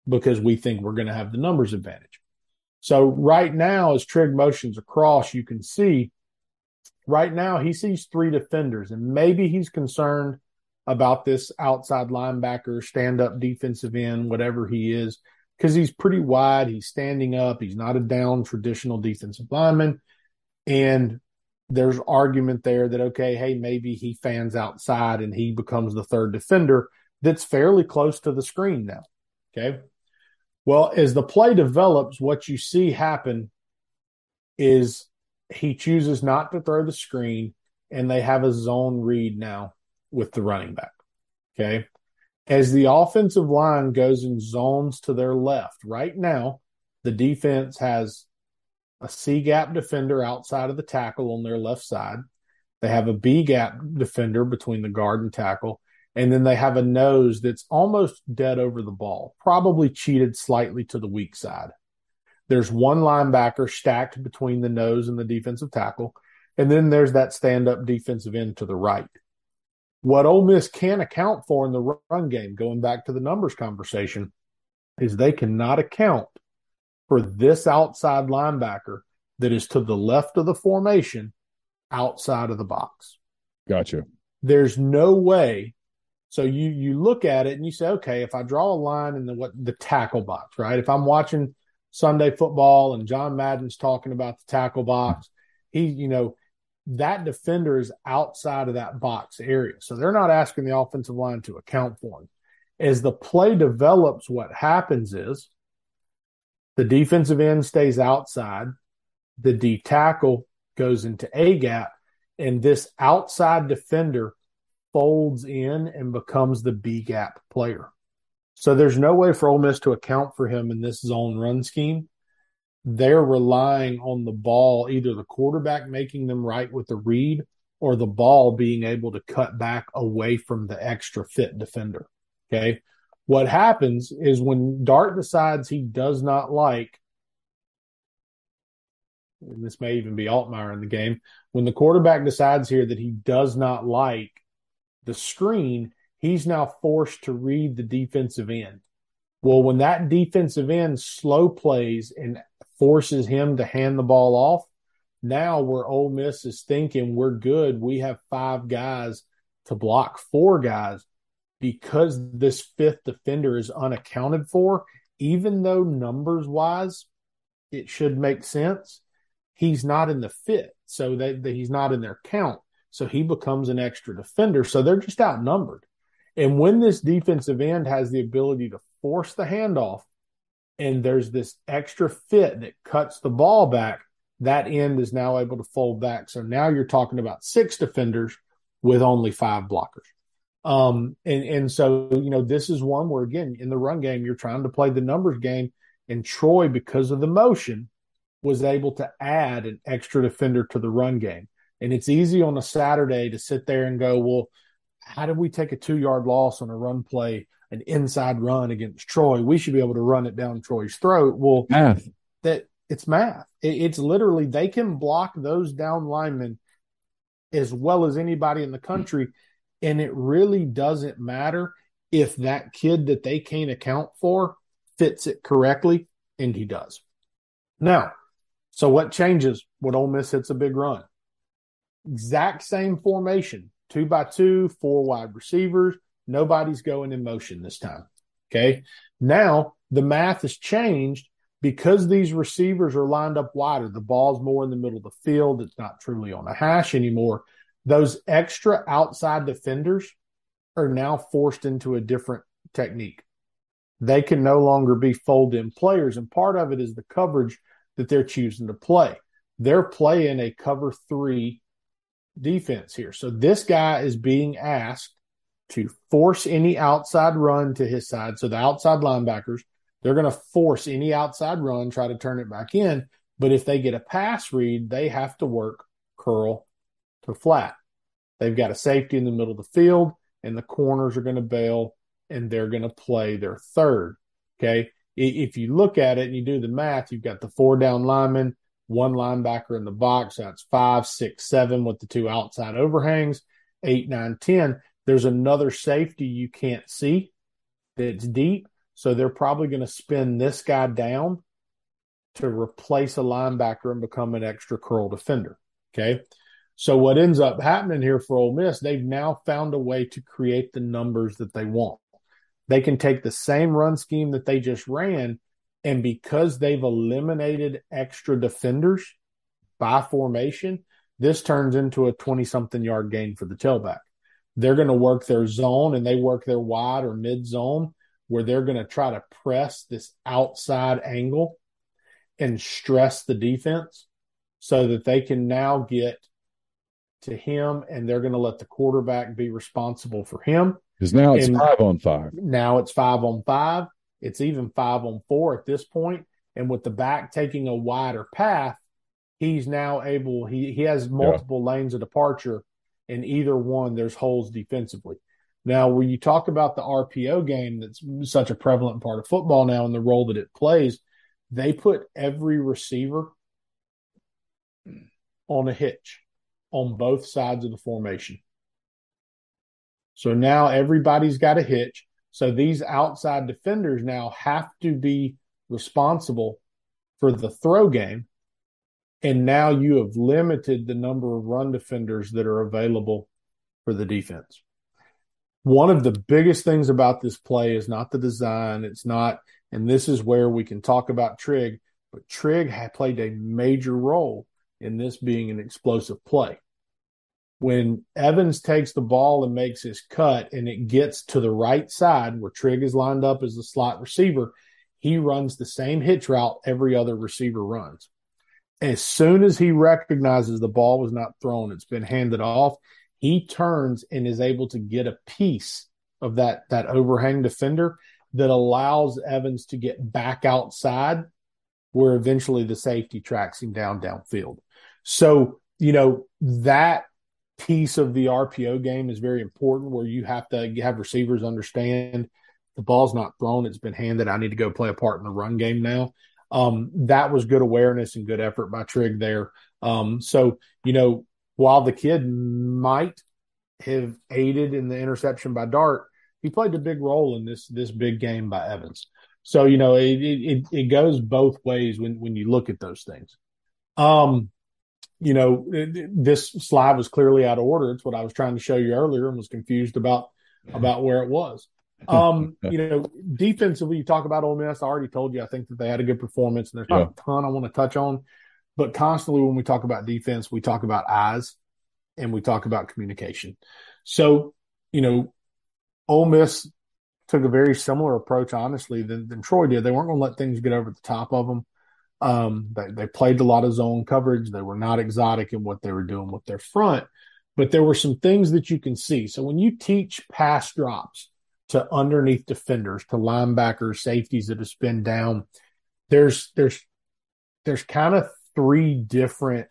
because we think we're going to have the numbers advantage. So right now, as Trigg motions across, you can see right now he sees three defenders, and maybe he's concerned about this outside linebacker, stand up defensive end, whatever he is, because he's pretty wide. He's standing up. He's not a down traditional defensive lineman. And there's argument there that, okay, hey, maybe he fans outside and he becomes the third defender that's fairly close to the screen now. Okay. Well, as the play develops, what you see happen is he chooses not to throw the screen and they have a zone read now with the running back. Okay. As the offensive line goes in zones to their left, right now, the defense has a C gap defender outside of the tackle on their left side. They have a B gap defender between the guard and tackle. And then they have a nose that's almost dead over the ball, probably cheated slightly to the weak side. There's one linebacker stacked between the nose and the defensive tackle. And then there's that stand up defensive end to the right. What Ole Miss can account for in the run game, going back to the numbers conversation, is they cannot account for this outside linebacker that is to the left of the formation outside of the box.
Gotcha.
There's no way so you you look at it and you say, okay, if I draw a line in the what the tackle box, right? If I'm watching Sunday football and John Madden's talking about the tackle box, he, you know, that defender is outside of that box area. So they're not asking the offensive line to account for him. As the play develops, what happens is the defensive end stays outside, the D tackle goes into A gap, and this outside defender folds in and becomes the B gap player. So there's no way for Ole Miss to account for him in this zone run scheme. They're relying on the ball, either the quarterback making them right with the read or the ball being able to cut back away from the extra fit defender. Okay. What happens is when Dart decides he does not like, and this may even be Altmyer in the game, when the quarterback decides here that he does not like the screen, he's now forced to read the defensive end. Well, when that defensive end slow plays and forces him to hand the ball off, now where Ole Miss is thinking we're good, we have five guys to block four guys because this fifth defender is unaccounted for, even though numbers wise it should make sense, he's not in the fit. So that, he's not in their count. So he becomes an extra defender. So they're just outnumbered. And when this defensive end has the ability to force the handoff and there's this extra fit that cuts the ball back, that end is now able to fold back. So now you're talking about six defenders with only five blockers. Um, and, and so, you know, this is one where, again, in the run game, you're trying to play the numbers game. And Troy, because of the motion, was able to add an extra defender to the run game. And it's easy on a Saturday to sit there and go, well, how did we take a two yard loss on a run play, an inside run against Troy? We should be able to run it down Troy's throat. Well,
math.
That it's math. It, it's literally they can block those down linemen as well as anybody in the country. And it really doesn't matter if that kid that they can't account for fits it correctly, and he does. Now, so what changes when Ole Miss hits a big run? Exact same formation, two by two, four wide receivers. Nobody's going in motion this time. Okay. Now the math has changed because these receivers are lined up wider, the ball's more in the middle of the field. It's not truly on a hash anymore. Those extra outside defenders are now forced into a different technique. They can no longer be fold in players. And part of it is the coverage that they're choosing to play. They're playing a cover three defense here. So this guy is being asked to force any outside run to his side. So the outside linebackers they're going to force any outside run, try to turn it back in. But if they get a pass read, they have to work curl to flat. They've got a safety in the middle of the field, and the corners are going to bail and they're going to play their third. Okay. If you look at it and you do the math, you've got the four down linemen, one linebacker in the box. That's five, six, seven with the two outside overhangs, eight, nine, ten. There's another safety you can't see that's deep so they're probably going to spin this guy down to replace a linebacker and become an extra curl defender. Okay. So what ends up happening here for Ole Miss, they've now found a way to create the numbers that they want. They can take the same run scheme that they just ran, and because they've eliminated extra defenders by formation, this turns into a 20 something yard gain for the tailback. They're going to work their zone and they work their wide or mid zone where they're going to try to press this outside angle and stress the defense so that they can now get to him and they're going to let the quarterback be responsible for him.
Because now it's and five on five.
Now it's five on five. It's even five on four at this point. And with the back taking a wider path, he's now able, he, he has multiple yeah. lanes of departure. In either one, there's holes defensively. Now, when you talk about the RPO game, that's such a prevalent part of football now and the role that it plays, they put every receiver on a hitch on both sides of the formation. So now everybody's got a hitch. So these outside defenders now have to be responsible for the throw game. And now you have limited the number of run defenders that are available for the defense one of the biggest things about this play is not the design. It's not, and this is where we can talk about Trigg, but Trigg played a major role in this being an explosive play. When Evans takes the ball and makes his cut and it gets to the right side where Trigg is lined up as the slot receiver, he runs the same hitch route every other receiver runs. As soon as he recognizes the ball was not thrown, it's been handed off, he turns and is able to get a piece of that that overhang defender that allows Evans to get back outside where eventually the safety tracks him down downfield. So, you know, that piece of the RPO game is very important where you have to have receivers understand the ball's not thrown, it's been handed. I need to go play a part in the run game now. Um, that was good awareness and good effort by Trigg there. Um, so, you know, while the kid might have aided in the interception by Dart, he played a big role in this this big game by Evans. So you know it it, it goes both ways when when you look at those things. Um, you know this slide was clearly out of order. It's what I was trying to show you earlier and was confused about about where it was. Um, you know, defensively, you talk about Ole Miss. I already told you I think that they had a good performance, and there's not yeah. a ton I want to touch on. But constantly when we talk about defense, we talk about eyes and we talk about communication. So, you know, Ole Miss took a very similar approach, honestly, than, than Troy did. They weren't going to let things get over the top of them. Um, they, they played a lot of zone coverage. They were not exotic in what they were doing with their front, but there were some things that you can see. So when you teach pass drops to underneath defenders, to linebackers, safeties that have spin down, there's there's there's kind of three different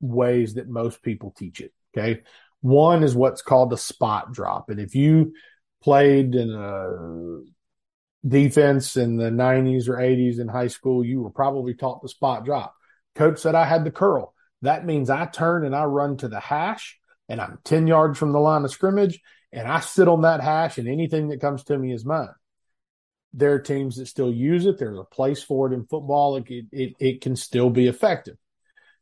ways that most people teach it. Okay. One is what's called a spot drop. And if you played in a defense in the 90s or 80s in high school, you were probably taught the spot drop. Coach said I had the curl. That means I turn and I run to the hash and I'm 10 yards from the line of scrimmage and I sit on that hash and anything that comes to me is mine. There are teams that still use it. There's a place for it in football. It, it, it can still be effective.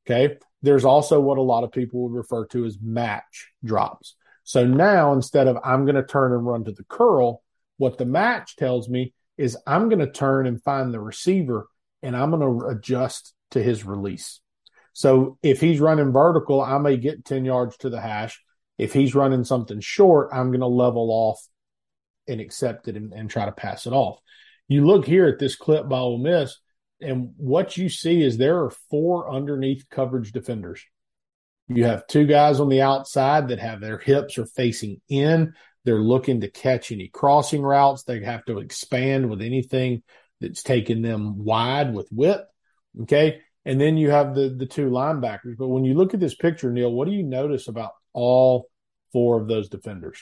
Okay. There's also what a lot of people would refer to as match drops. So now instead of I'm going to turn and run to the curl, what the match tells me is I'm going to turn and find the receiver and I'm going to adjust to his release. So if he's running vertical, I may get 10 yards to the hash. If he's running something short, I'm going to level off and accept it and, and, try to pass it off. You look here at this clip by Ole Miss, and what you see is there are four underneath coverage defenders. You have two guys on the outside that have their hips are facing in. They're looking to catch any crossing routes. They have to expand with anything that's taking them wide with width. Okay. And then you have the the two linebackers. But when you look at this picture, Neil, what do you notice about all four of those defenders?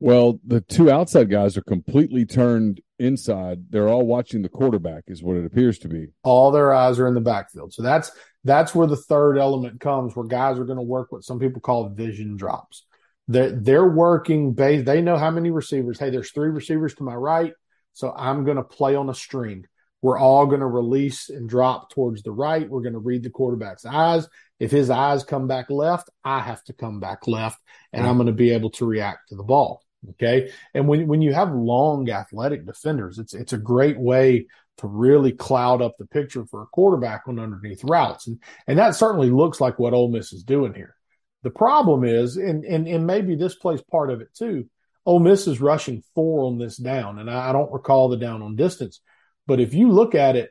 Well, the two outside guys are completely turned inside. They're all watching the quarterback, is what it appears to be.
All their eyes are in the backfield. So that's that's where the third element comes, where guys are going to work what some people call vision drops. They're they're working base. They know how many receivers. Hey, there's three receivers to my right, so I'm going to play on a string. We're all going to release and drop towards the right. We're going to read the quarterback's eyes. If his eyes come back left, I have to come back left, and I'm going to be able to react to the ball. Okay. And when, when you have long athletic defenders, it's, it's a great way to really cloud up the picture for a quarterback on underneath routes. And, and that certainly looks like what Ole Miss is doing here. The problem is, and, and, and maybe this plays part of it too. Ole Miss is rushing four on this down, and I, I don't recall the down on distance. But if you look at it,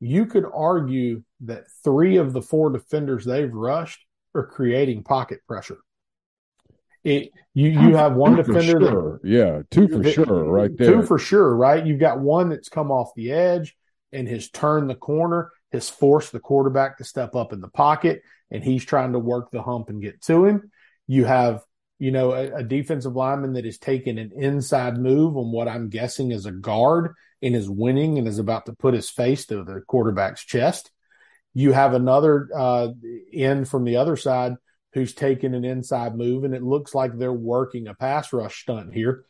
you could argue that three of the four defenders they've rushed are creating pocket pressure. It, you you have one defender
sure. that yeah two for that, sure right there
two for sure right you've got one that's come off the edge and has turned the corner has forced the quarterback to step up in the pocket and he's trying to work the hump and get to him. You have you know a, a defensive lineman that is taking an inside move on what I'm guessing is a guard and is winning and is about to put his face to the quarterback's chest. You have another uh, end from the other side who's taking an inside move, and it looks like they're working a pass rush stunt here.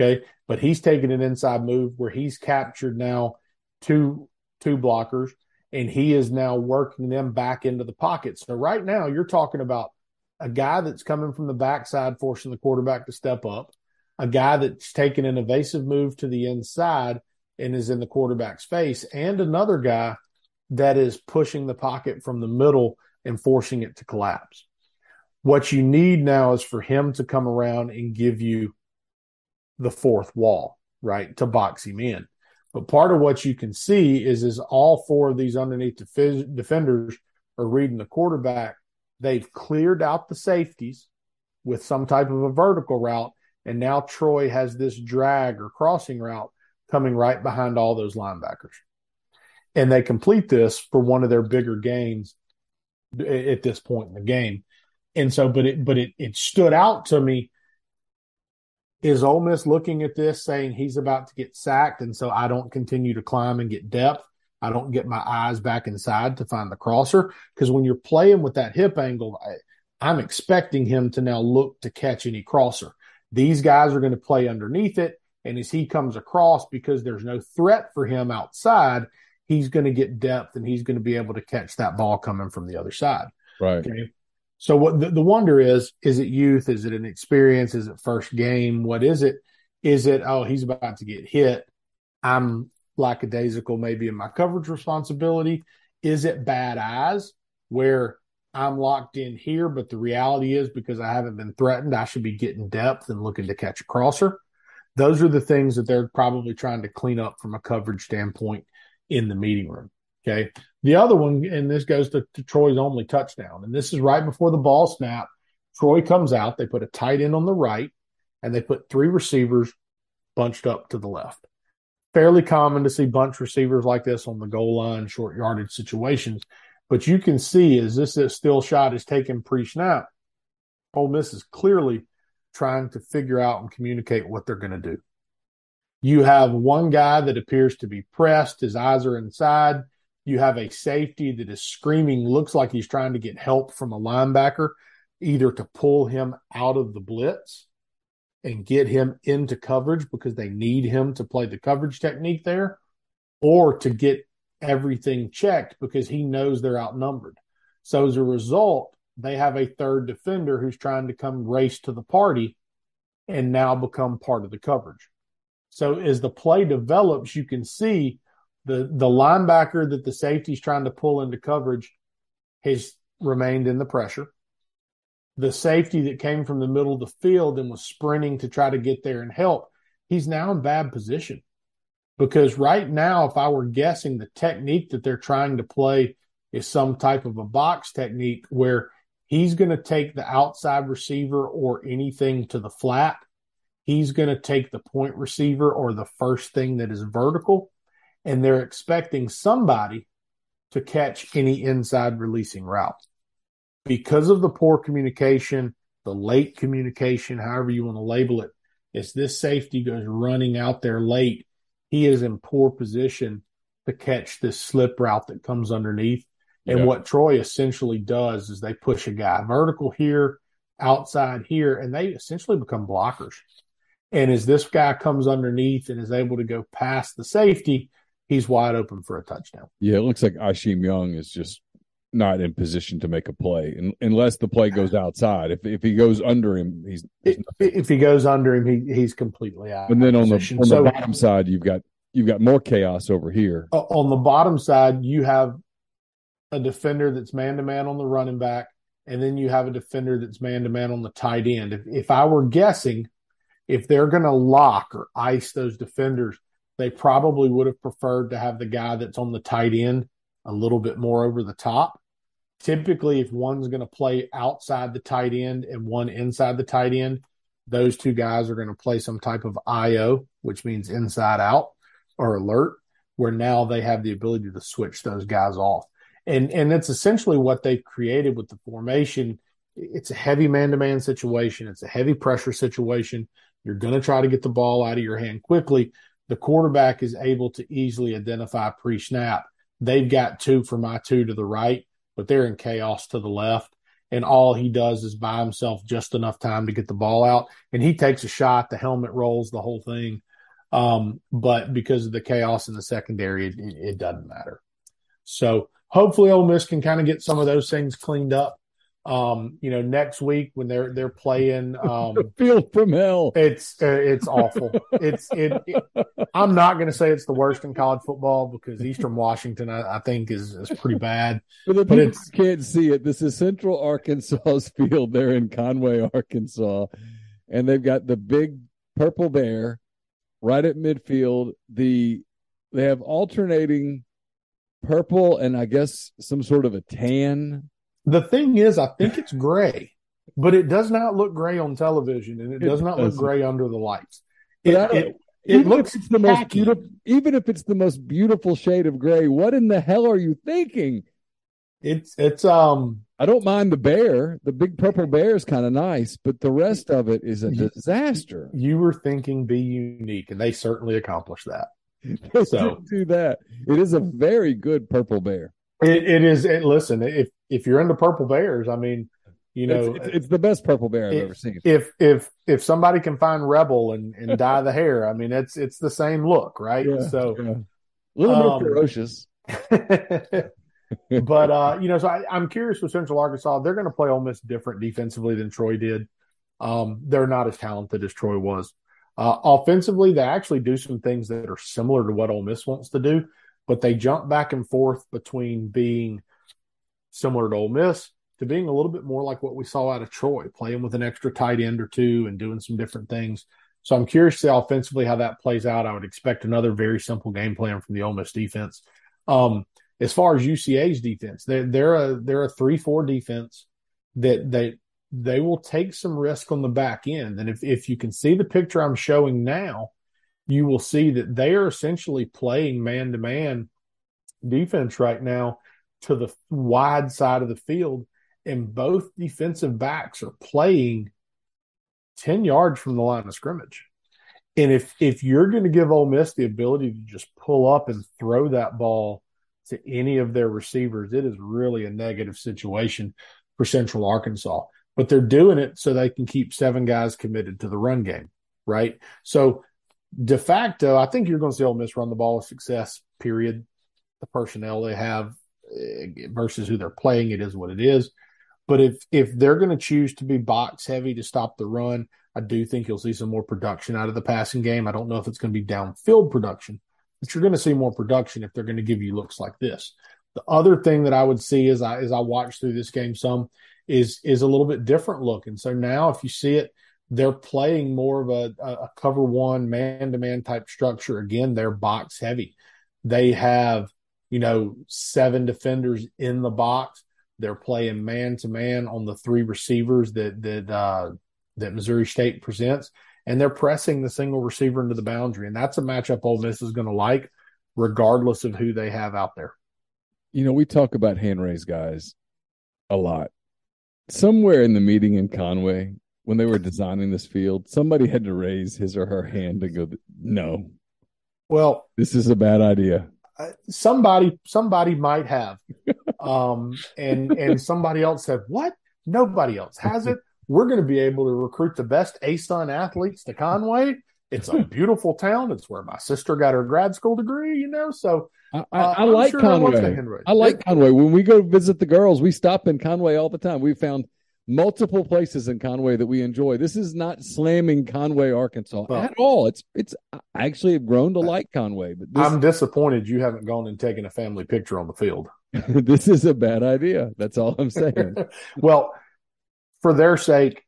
Okay, but he's taking an inside move where he's captured now two two blockers, and he is now working them back into the pocket. So right now, you're talking about a guy that's coming from the backside, forcing the quarterback to step up, a guy that's taking an evasive move to the inside and is in the quarterback's face, and another guy that is pushing the pocket from the middle and forcing it to collapse. What you need now is for him to come around and give you the fourth wall, right, to box him in. But part of what you can see is is all four of these underneath defenders are reading the quarterback. They've cleared out the safeties with some type of a vertical route, and now Troy has this drag or crossing route coming right behind all those linebackers. And they complete this for one of their bigger gains at this point in the game. And so, but it, but it, it stood out to me. Is Ole Miss looking at this saying he's about to get sacked, and so I don't continue to climb and get depth? I don't get my eyes back inside to find the crosser because when you're playing with that hip angle, I, I'm expecting him to now look to catch any crosser. These guys are going to play underneath it, and as he comes across, because there's no threat for him outside, he's going to get depth and he's going to be able to catch that ball coming from the other side.
Right. Okay.
So what the, the wonder is, is it youth? Is it an experience? Is it first game? What is it? Is it, oh, he's about to get hit. I'm lackadaisical maybe in my coverage responsibility. Is it bad eyes where I'm locked in here, but the reality is because I haven't been threatened, I should be getting depth and looking to catch a crosser. Those are the things that they're probably trying to clean up from a coverage standpoint in the meeting room. Okay. The other one, and this goes to, to Troy's only touchdown, and this is right before the ball snap. Troy comes out. They put a tight end on the right, and they put three receivers bunched up to the left. Fairly common to see bunch receivers like this on the goal line, short yardage situations. But you can see as this still shot is taken pre snap, Ole Miss is clearly trying to figure out and communicate what they're going to do. You have one guy that appears to be pressed, his eyes are inside. You have a safety that is screaming, looks like he's trying to get help from a linebacker, either to pull him out of the blitz and get him into coverage because they need him to play the coverage technique there, or to get everything checked because he knows they're outnumbered. So as a result, they have a third defender who's trying to come race to the party and now become part of the coverage. So as the play develops, you can see the the linebacker that the safety's trying to pull into coverage has remained in the pressure. The safety that came from the middle of the field and was sprinting to try to get there and help, he's now in bad position. Because right now, if I were guessing, the technique that they're trying to play is some type of a box technique where he's going to take the outside receiver or anything to the flat. He's going to take the point receiver or the first thing that is vertical. And they're expecting somebody to catch any inside releasing route. Because of the poor communication, the late communication, however you want to label it, as this safety goes running out there late, he is in poor position to catch this slip route that comes underneath. And what Troy essentially does is they push a guy vertical here, outside here, and they essentially become blockers. And as this guy comes underneath and is able to go past the safety, he's wide open for a touchdown.
Yeah, it looks like Isheem Young is just not in position to make a play unless the play goes outside. If if he goes under him, he's
if he goes under him, he he's completely out.
And then on the on so, the bottom side, you've got you've got more chaos over here.
On the bottom side, you have a defender that's man to man on the running back, and then you have a defender that's man to man on the tight end. If, if I were guessing, if they're going to lock or ice those defenders, they probably would have preferred to have the guy that's on the tight end a little bit more over the top. Typically, if one's going to play outside the tight end and one inside the tight end, those two guys are going to play some type of IO, which means inside out or alert, where now they have the ability to switch those guys off and and that's essentially what they've created with the formation. It's a heavy man-to-man situation. It's a heavy pressure situation. You're going to try to get the ball out of your hand quickly. The quarterback is able to easily identify pre-snap. They've got two for my two to the right, but they're in chaos to the left. And all he does is buy himself just enough time to get the ball out. And he takes a shot, the helmet rolls, the whole thing. Um, but because of the chaos in the secondary, it, it doesn't matter. So hopefully Ole Miss can kind of get some of those things cleaned up. Um, you know, next week when they're they're playing um,
field from hell,
it's uh, it's awful. it's it, it I'm not going to say it's the worst in college football because Eastern Washington I, I think is is pretty bad.
For the people who can't see it, this is Central Arkansas's field. They're in Conway, Arkansas, and they've got the big purple bear right at midfield. The they have alternating purple and I guess some sort of a tan.
The thing is, I think it's gray, but it does not look gray on television, and it, it does not look gray under the lights. It, it, it looks
it's the most beautiful. Even if it's the most beautiful shade of gray, what in the hell are you thinking?
It's it's um.
I don't mind the bear. The big purple bear is kind of nice, but the rest of it is a disaster.
You were thinking be unique, and they certainly accomplished that.
so do that. It is a very good purple bear.
It, it is. It, listen, if if you're into purple bears, I mean, you know,
it's, it's, it's the best purple bear I've if, ever seen.
If if if somebody can find rebel and, and dye the hair, I mean, it's it's the same look, right? Yeah, so yeah.
a little um, more ferocious.
but uh, you know, so I, am curious with Central Arkansas. They're going to play almost different defensively than Troy did. Um, they're not as talented as Troy was. Uh, offensively, they actually do some things that are similar to what Ole Miss wants to do, but they jump back and forth between being similar to Ole Miss to being a little bit more like what we saw out of Troy, playing with an extra tight end or two and doing some different things. So I'm curious to see offensively how that plays out. I would expect another very simple game plan from the Ole Miss defense. Um, as far as UCA's defense, they're they're a they're a three four defense that that they will take some risk on the back end. And if, if you can see the picture I'm showing now, you will see that they are essentially playing man to man defense right now to the wide side of the field. And both defensive backs are playing 10 yards from the line of scrimmage. And if, if you're going to give Ole Miss the ability to just pull up and throw that ball to any of their receivers, it is really a negative situation for Central Arkansas but they're doing it so they can keep seven guys committed to the run game, right? So de facto, I think you're going to see Ole Miss run the ball with success. Period. The personnel they have eh, versus who they're playing, it is what it is. But if if they're going to choose to be box heavy to stop the run, I do think you'll see some more production out of the passing game. I don't know if it's going to be downfield production, but you're going to see more production if they're going to give you looks like this. The other thing that I would see as I as I watch through this game some is is a little bit different look. And so now if you see it, they're playing more of a, a cover one man to man type structure. Again, they're box heavy. They have, you know, seven defenders in the box. They're playing man to man on the three receivers that that uh, that Missouri State presents, and they're pressing the single receiver into the boundary, and that's a matchup Ole Miss is going to like, regardless of who they have out there.
You know, we talk about hand raised guys a lot. Somewhere in the meeting in Conway, when they were designing this field, somebody had to raise his or her hand to go, no.
Well,
this is a bad idea.
Somebody, somebody might have, um, and and somebody else said, "What? Nobody else has it. We're going to be able to recruit the best ASUN athletes to Conway. It's a beautiful town. It's where my sister got her grad school degree. You know, so
I, I, uh, I like sure Conway. I like Conway. When we go visit the girls, we stop in Conway all the time. We found multiple places in Conway that we enjoy. This is not slamming Conway, Arkansas well, at all. It's it's I actually have grown to like Conway, but
this, I'm disappointed you haven't gone and taken a family picture on the field.
this is a bad idea. That's all I'm saying.
well, for their sake,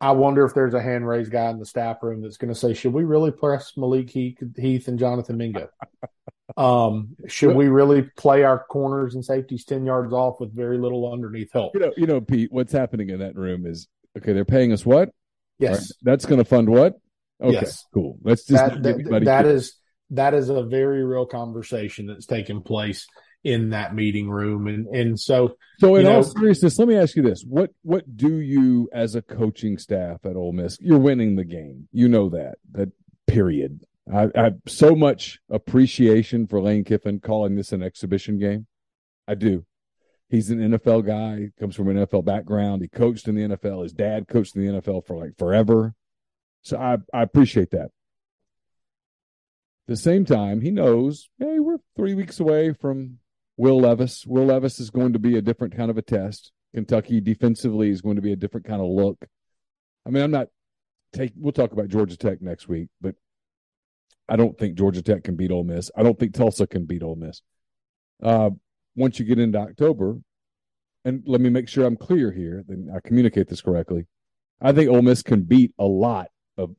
I wonder if there's a hand raised guy in the staff room that's going to say, "Should we really press Malik Heath and Jonathan Mingo?" Um, should we really play our corners and safeties ten yards off with very little underneath help?
You know, you know, Pete. What's happening in that room is okay. They're paying us what?
Yes, right,
that's going to fund what? Okay, yes. cool. Let's just
that, that, that is that is a very real conversation that's taking place in that meeting room, and and so
so in all know, seriousness, let me ask you this: what what do you as a coaching staff at Ole Miss? You're winning the game. You know that. That period. I, I have so much appreciation for Lane Kiffin calling this an exhibition game. I do. He's an NFL guy, comes from an NFL background. He coached in the NFL. His dad coached in the NFL for like forever. So I, I appreciate that. At the same time, he knows, hey, we're three weeks away from Will Levis. Will Levis is going to be a different kind of a test. Kentucky defensively is going to be a different kind of look. I mean, I'm not take. We'll talk about Georgia Tech next week, but I don't think Georgia Tech can beat Ole Miss. I don't think Tulsa can beat Ole Miss. Uh, once you get into October, and let me make sure I'm clear here, then I communicate this correctly. I think Ole Miss can beat a lot of.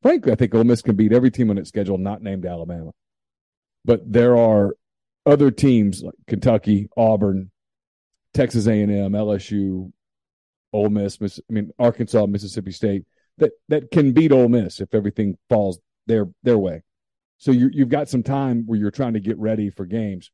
Frankly, I think Ole Miss can beat every team on its schedule not named Alabama. But there are other teams like Kentucky, Auburn, Texas A&M, LSU, Ole Miss, Miss, I mean Arkansas, Mississippi State that that can beat Ole Miss if everything falls their their way. So you you've got some time where you're trying to get ready for games.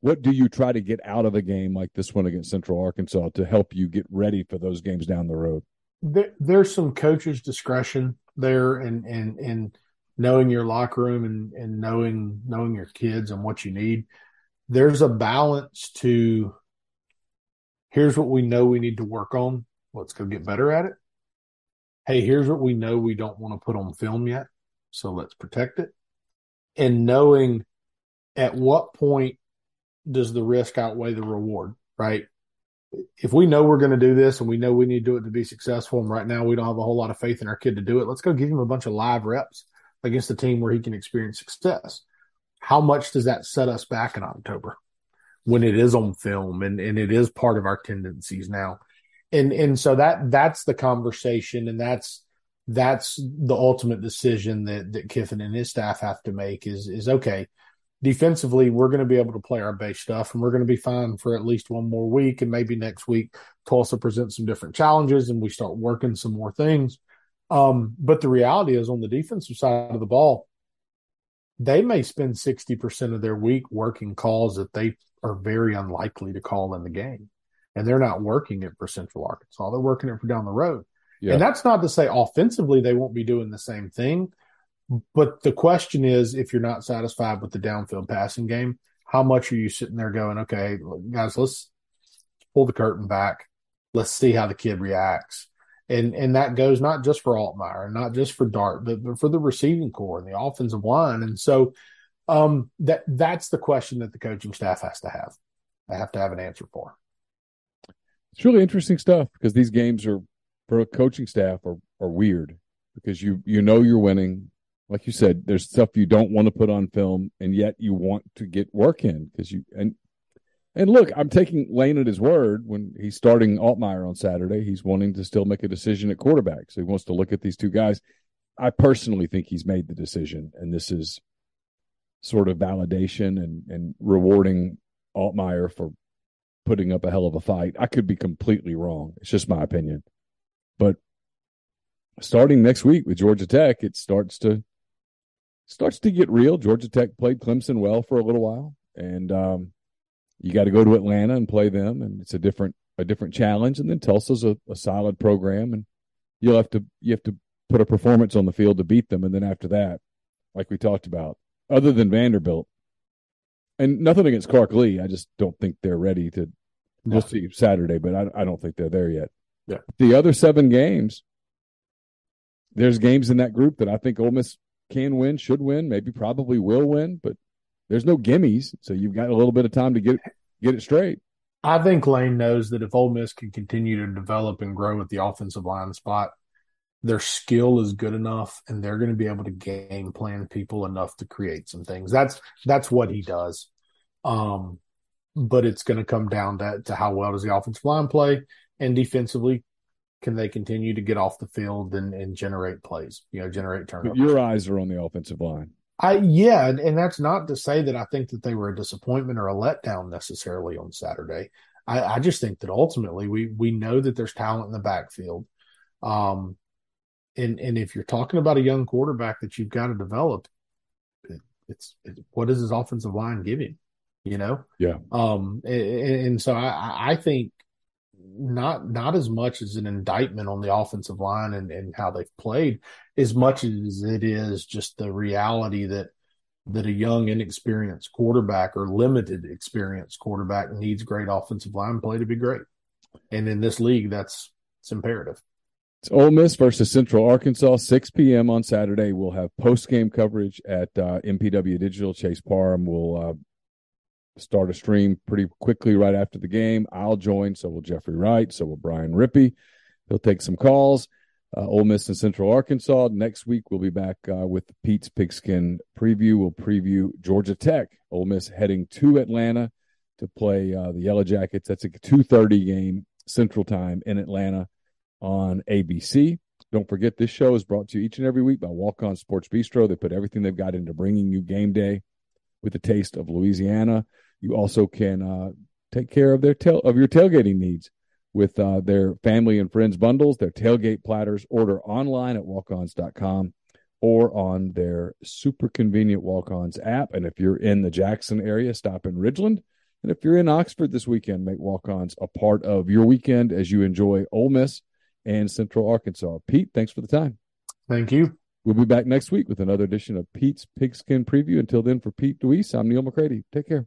What do you try to get out of a game like this one against Central Arkansas to help you get ready for those games down the road?
There, there's some coaches' discretion there, and and and knowing your locker room and and knowing knowing your kids and what you need. There's a balance to. Here's what we know we need to work on. Let's go get better at it. Hey, here's what we know we don't want to put on film yet so let's protect it. And knowing at what point does the risk outweigh the reward, right? If we know we're going to do this and we know we need to do it to be successful, and right now we don't have a whole lot of faith in our kid to do it, let's go give him a bunch of live reps against a team where he can experience success. How much does that set us back in October when it is on film and, and it is part of our tendencies now? And and so that that's the conversation and that's that's the ultimate decision that that Kiffin and his staff have to make is is okay. Defensively, we're going to be able to play our base stuff, and we're going to be fine for at least one more week, and maybe next week Tulsa presents some different challenges, and we start working some more things. Um, but the reality is, on the defensive side of the ball, they may spend sixty percent of their week working calls that they are very unlikely to call in the game, and they're not working it for Central Arkansas; they're working it for down the road. Yeah. And that's not to say offensively they won't be doing the same thing. But the question is if you're not satisfied with the downfield passing game, how much are you sitting there going, okay, guys, let's pull the curtain back. Let's see how the kid reacts. And and that goes not just for Altmyer, not just for Dart, but, but for the receiving corps and the offensive line. And so um, that that's the question that the coaching staff has to have. They have to have an answer for.
It's really interesting stuff because these games are for a coaching staff are are weird because you you know you're winning. Like you said, there's stuff you don't want to put on film, and yet you want to get work in because you and and look, I'm taking Lane at his word when he's starting Altmyer on Saturday. He's wanting to still make a decision at quarterback, so he wants to look at these two guys. I personally think he's made the decision, and this is sort of validation and and rewarding Altmyer for putting up a hell of a fight. I could be completely wrong. It's just my opinion. But starting next week with Georgia Tech, it starts to starts to get real. Georgia Tech played Clemson well for a little while, and um, you got to go to Atlanta and play them, and it's a different a different challenge. And then Tulsa's a, a solid program, and you'll have to you have to put a performance on the field to beat them. And then after that, like we talked about, other than Vanderbilt, and nothing against Clark Lea, I just don't think they're ready to. We'll see Saturday, but I, I don't think they're there yet.
Yeah.
The other seven games, there's games in that group that I think Ole Miss can win, should win, maybe probably will win, but there's no gimmies, so you've got a little bit of time to get get it straight.
I think Lane knows that if Ole Miss can continue to develop and grow at the offensive line spot, their skill is good enough, and they're going to be able to game plan people enough to create some things. That's that's what he does. Um, but it's going to come down to, to how well does the offensive line play, and defensively, can they continue to get off the field and, and generate plays? You know, generate turnovers.
Your eyes are on the offensive line.
I yeah, and, and that's not to say that I think that they were a disappointment or a letdown necessarily on Saturday. I, I just think that ultimately we we know that there's talent in the backfield. Um and and if you're talking about a young quarterback that you've got to develop, it, it's it, what does his offensive line give him? You know,
yeah.
Um, and, and so I I think not not as much as an indictment on the offensive line and, and how they've played, as much as it is just the reality that that a young, inexperienced quarterback or limited experience quarterback needs great offensive line play to be great. And in this league, that's it's imperative.
It's Ole Miss versus Central Arkansas, 6 p.m. on Saturday. We'll have post game coverage at uh, MPW Digital. Chase Parham will uh, start a stream pretty quickly right after the game. I'll join. So will Jeffrey Wright. So will Brian Rippey. He'll take some calls. Uh, Ole Miss and Central Arkansas. Next week, we'll be back uh, with Pete's Pigskin preview. We'll preview Georgia Tech. Ole Miss heading to Atlanta to play uh, the Yellow Jackets. That's a 2.30 game Central Time in Atlanta on ABC. Don't forget, this show is brought to you each and every week by Walk On Sports Bistreaux. They put everything they've got into bringing you game day with a taste of Louisiana. You also can uh, take care of their tail of your tailgating needs with uh, their family and friends bundles, their tailgate platters. Order online at walkons.com or on their super convenient Walk-Ons app. And if you're in the Jackson area, stop in Ridgeland. And if you're in Oxford this weekend, make Walk-Ons a part of your weekend as you enjoy Ole Miss and Central Arkansas. Pete, thanks for the time.
Thank you.
We'll be back next week with another edition of Pete's Pigskin Preview. Until then, for Pete Deweese, I'm Neil McCready. Take care.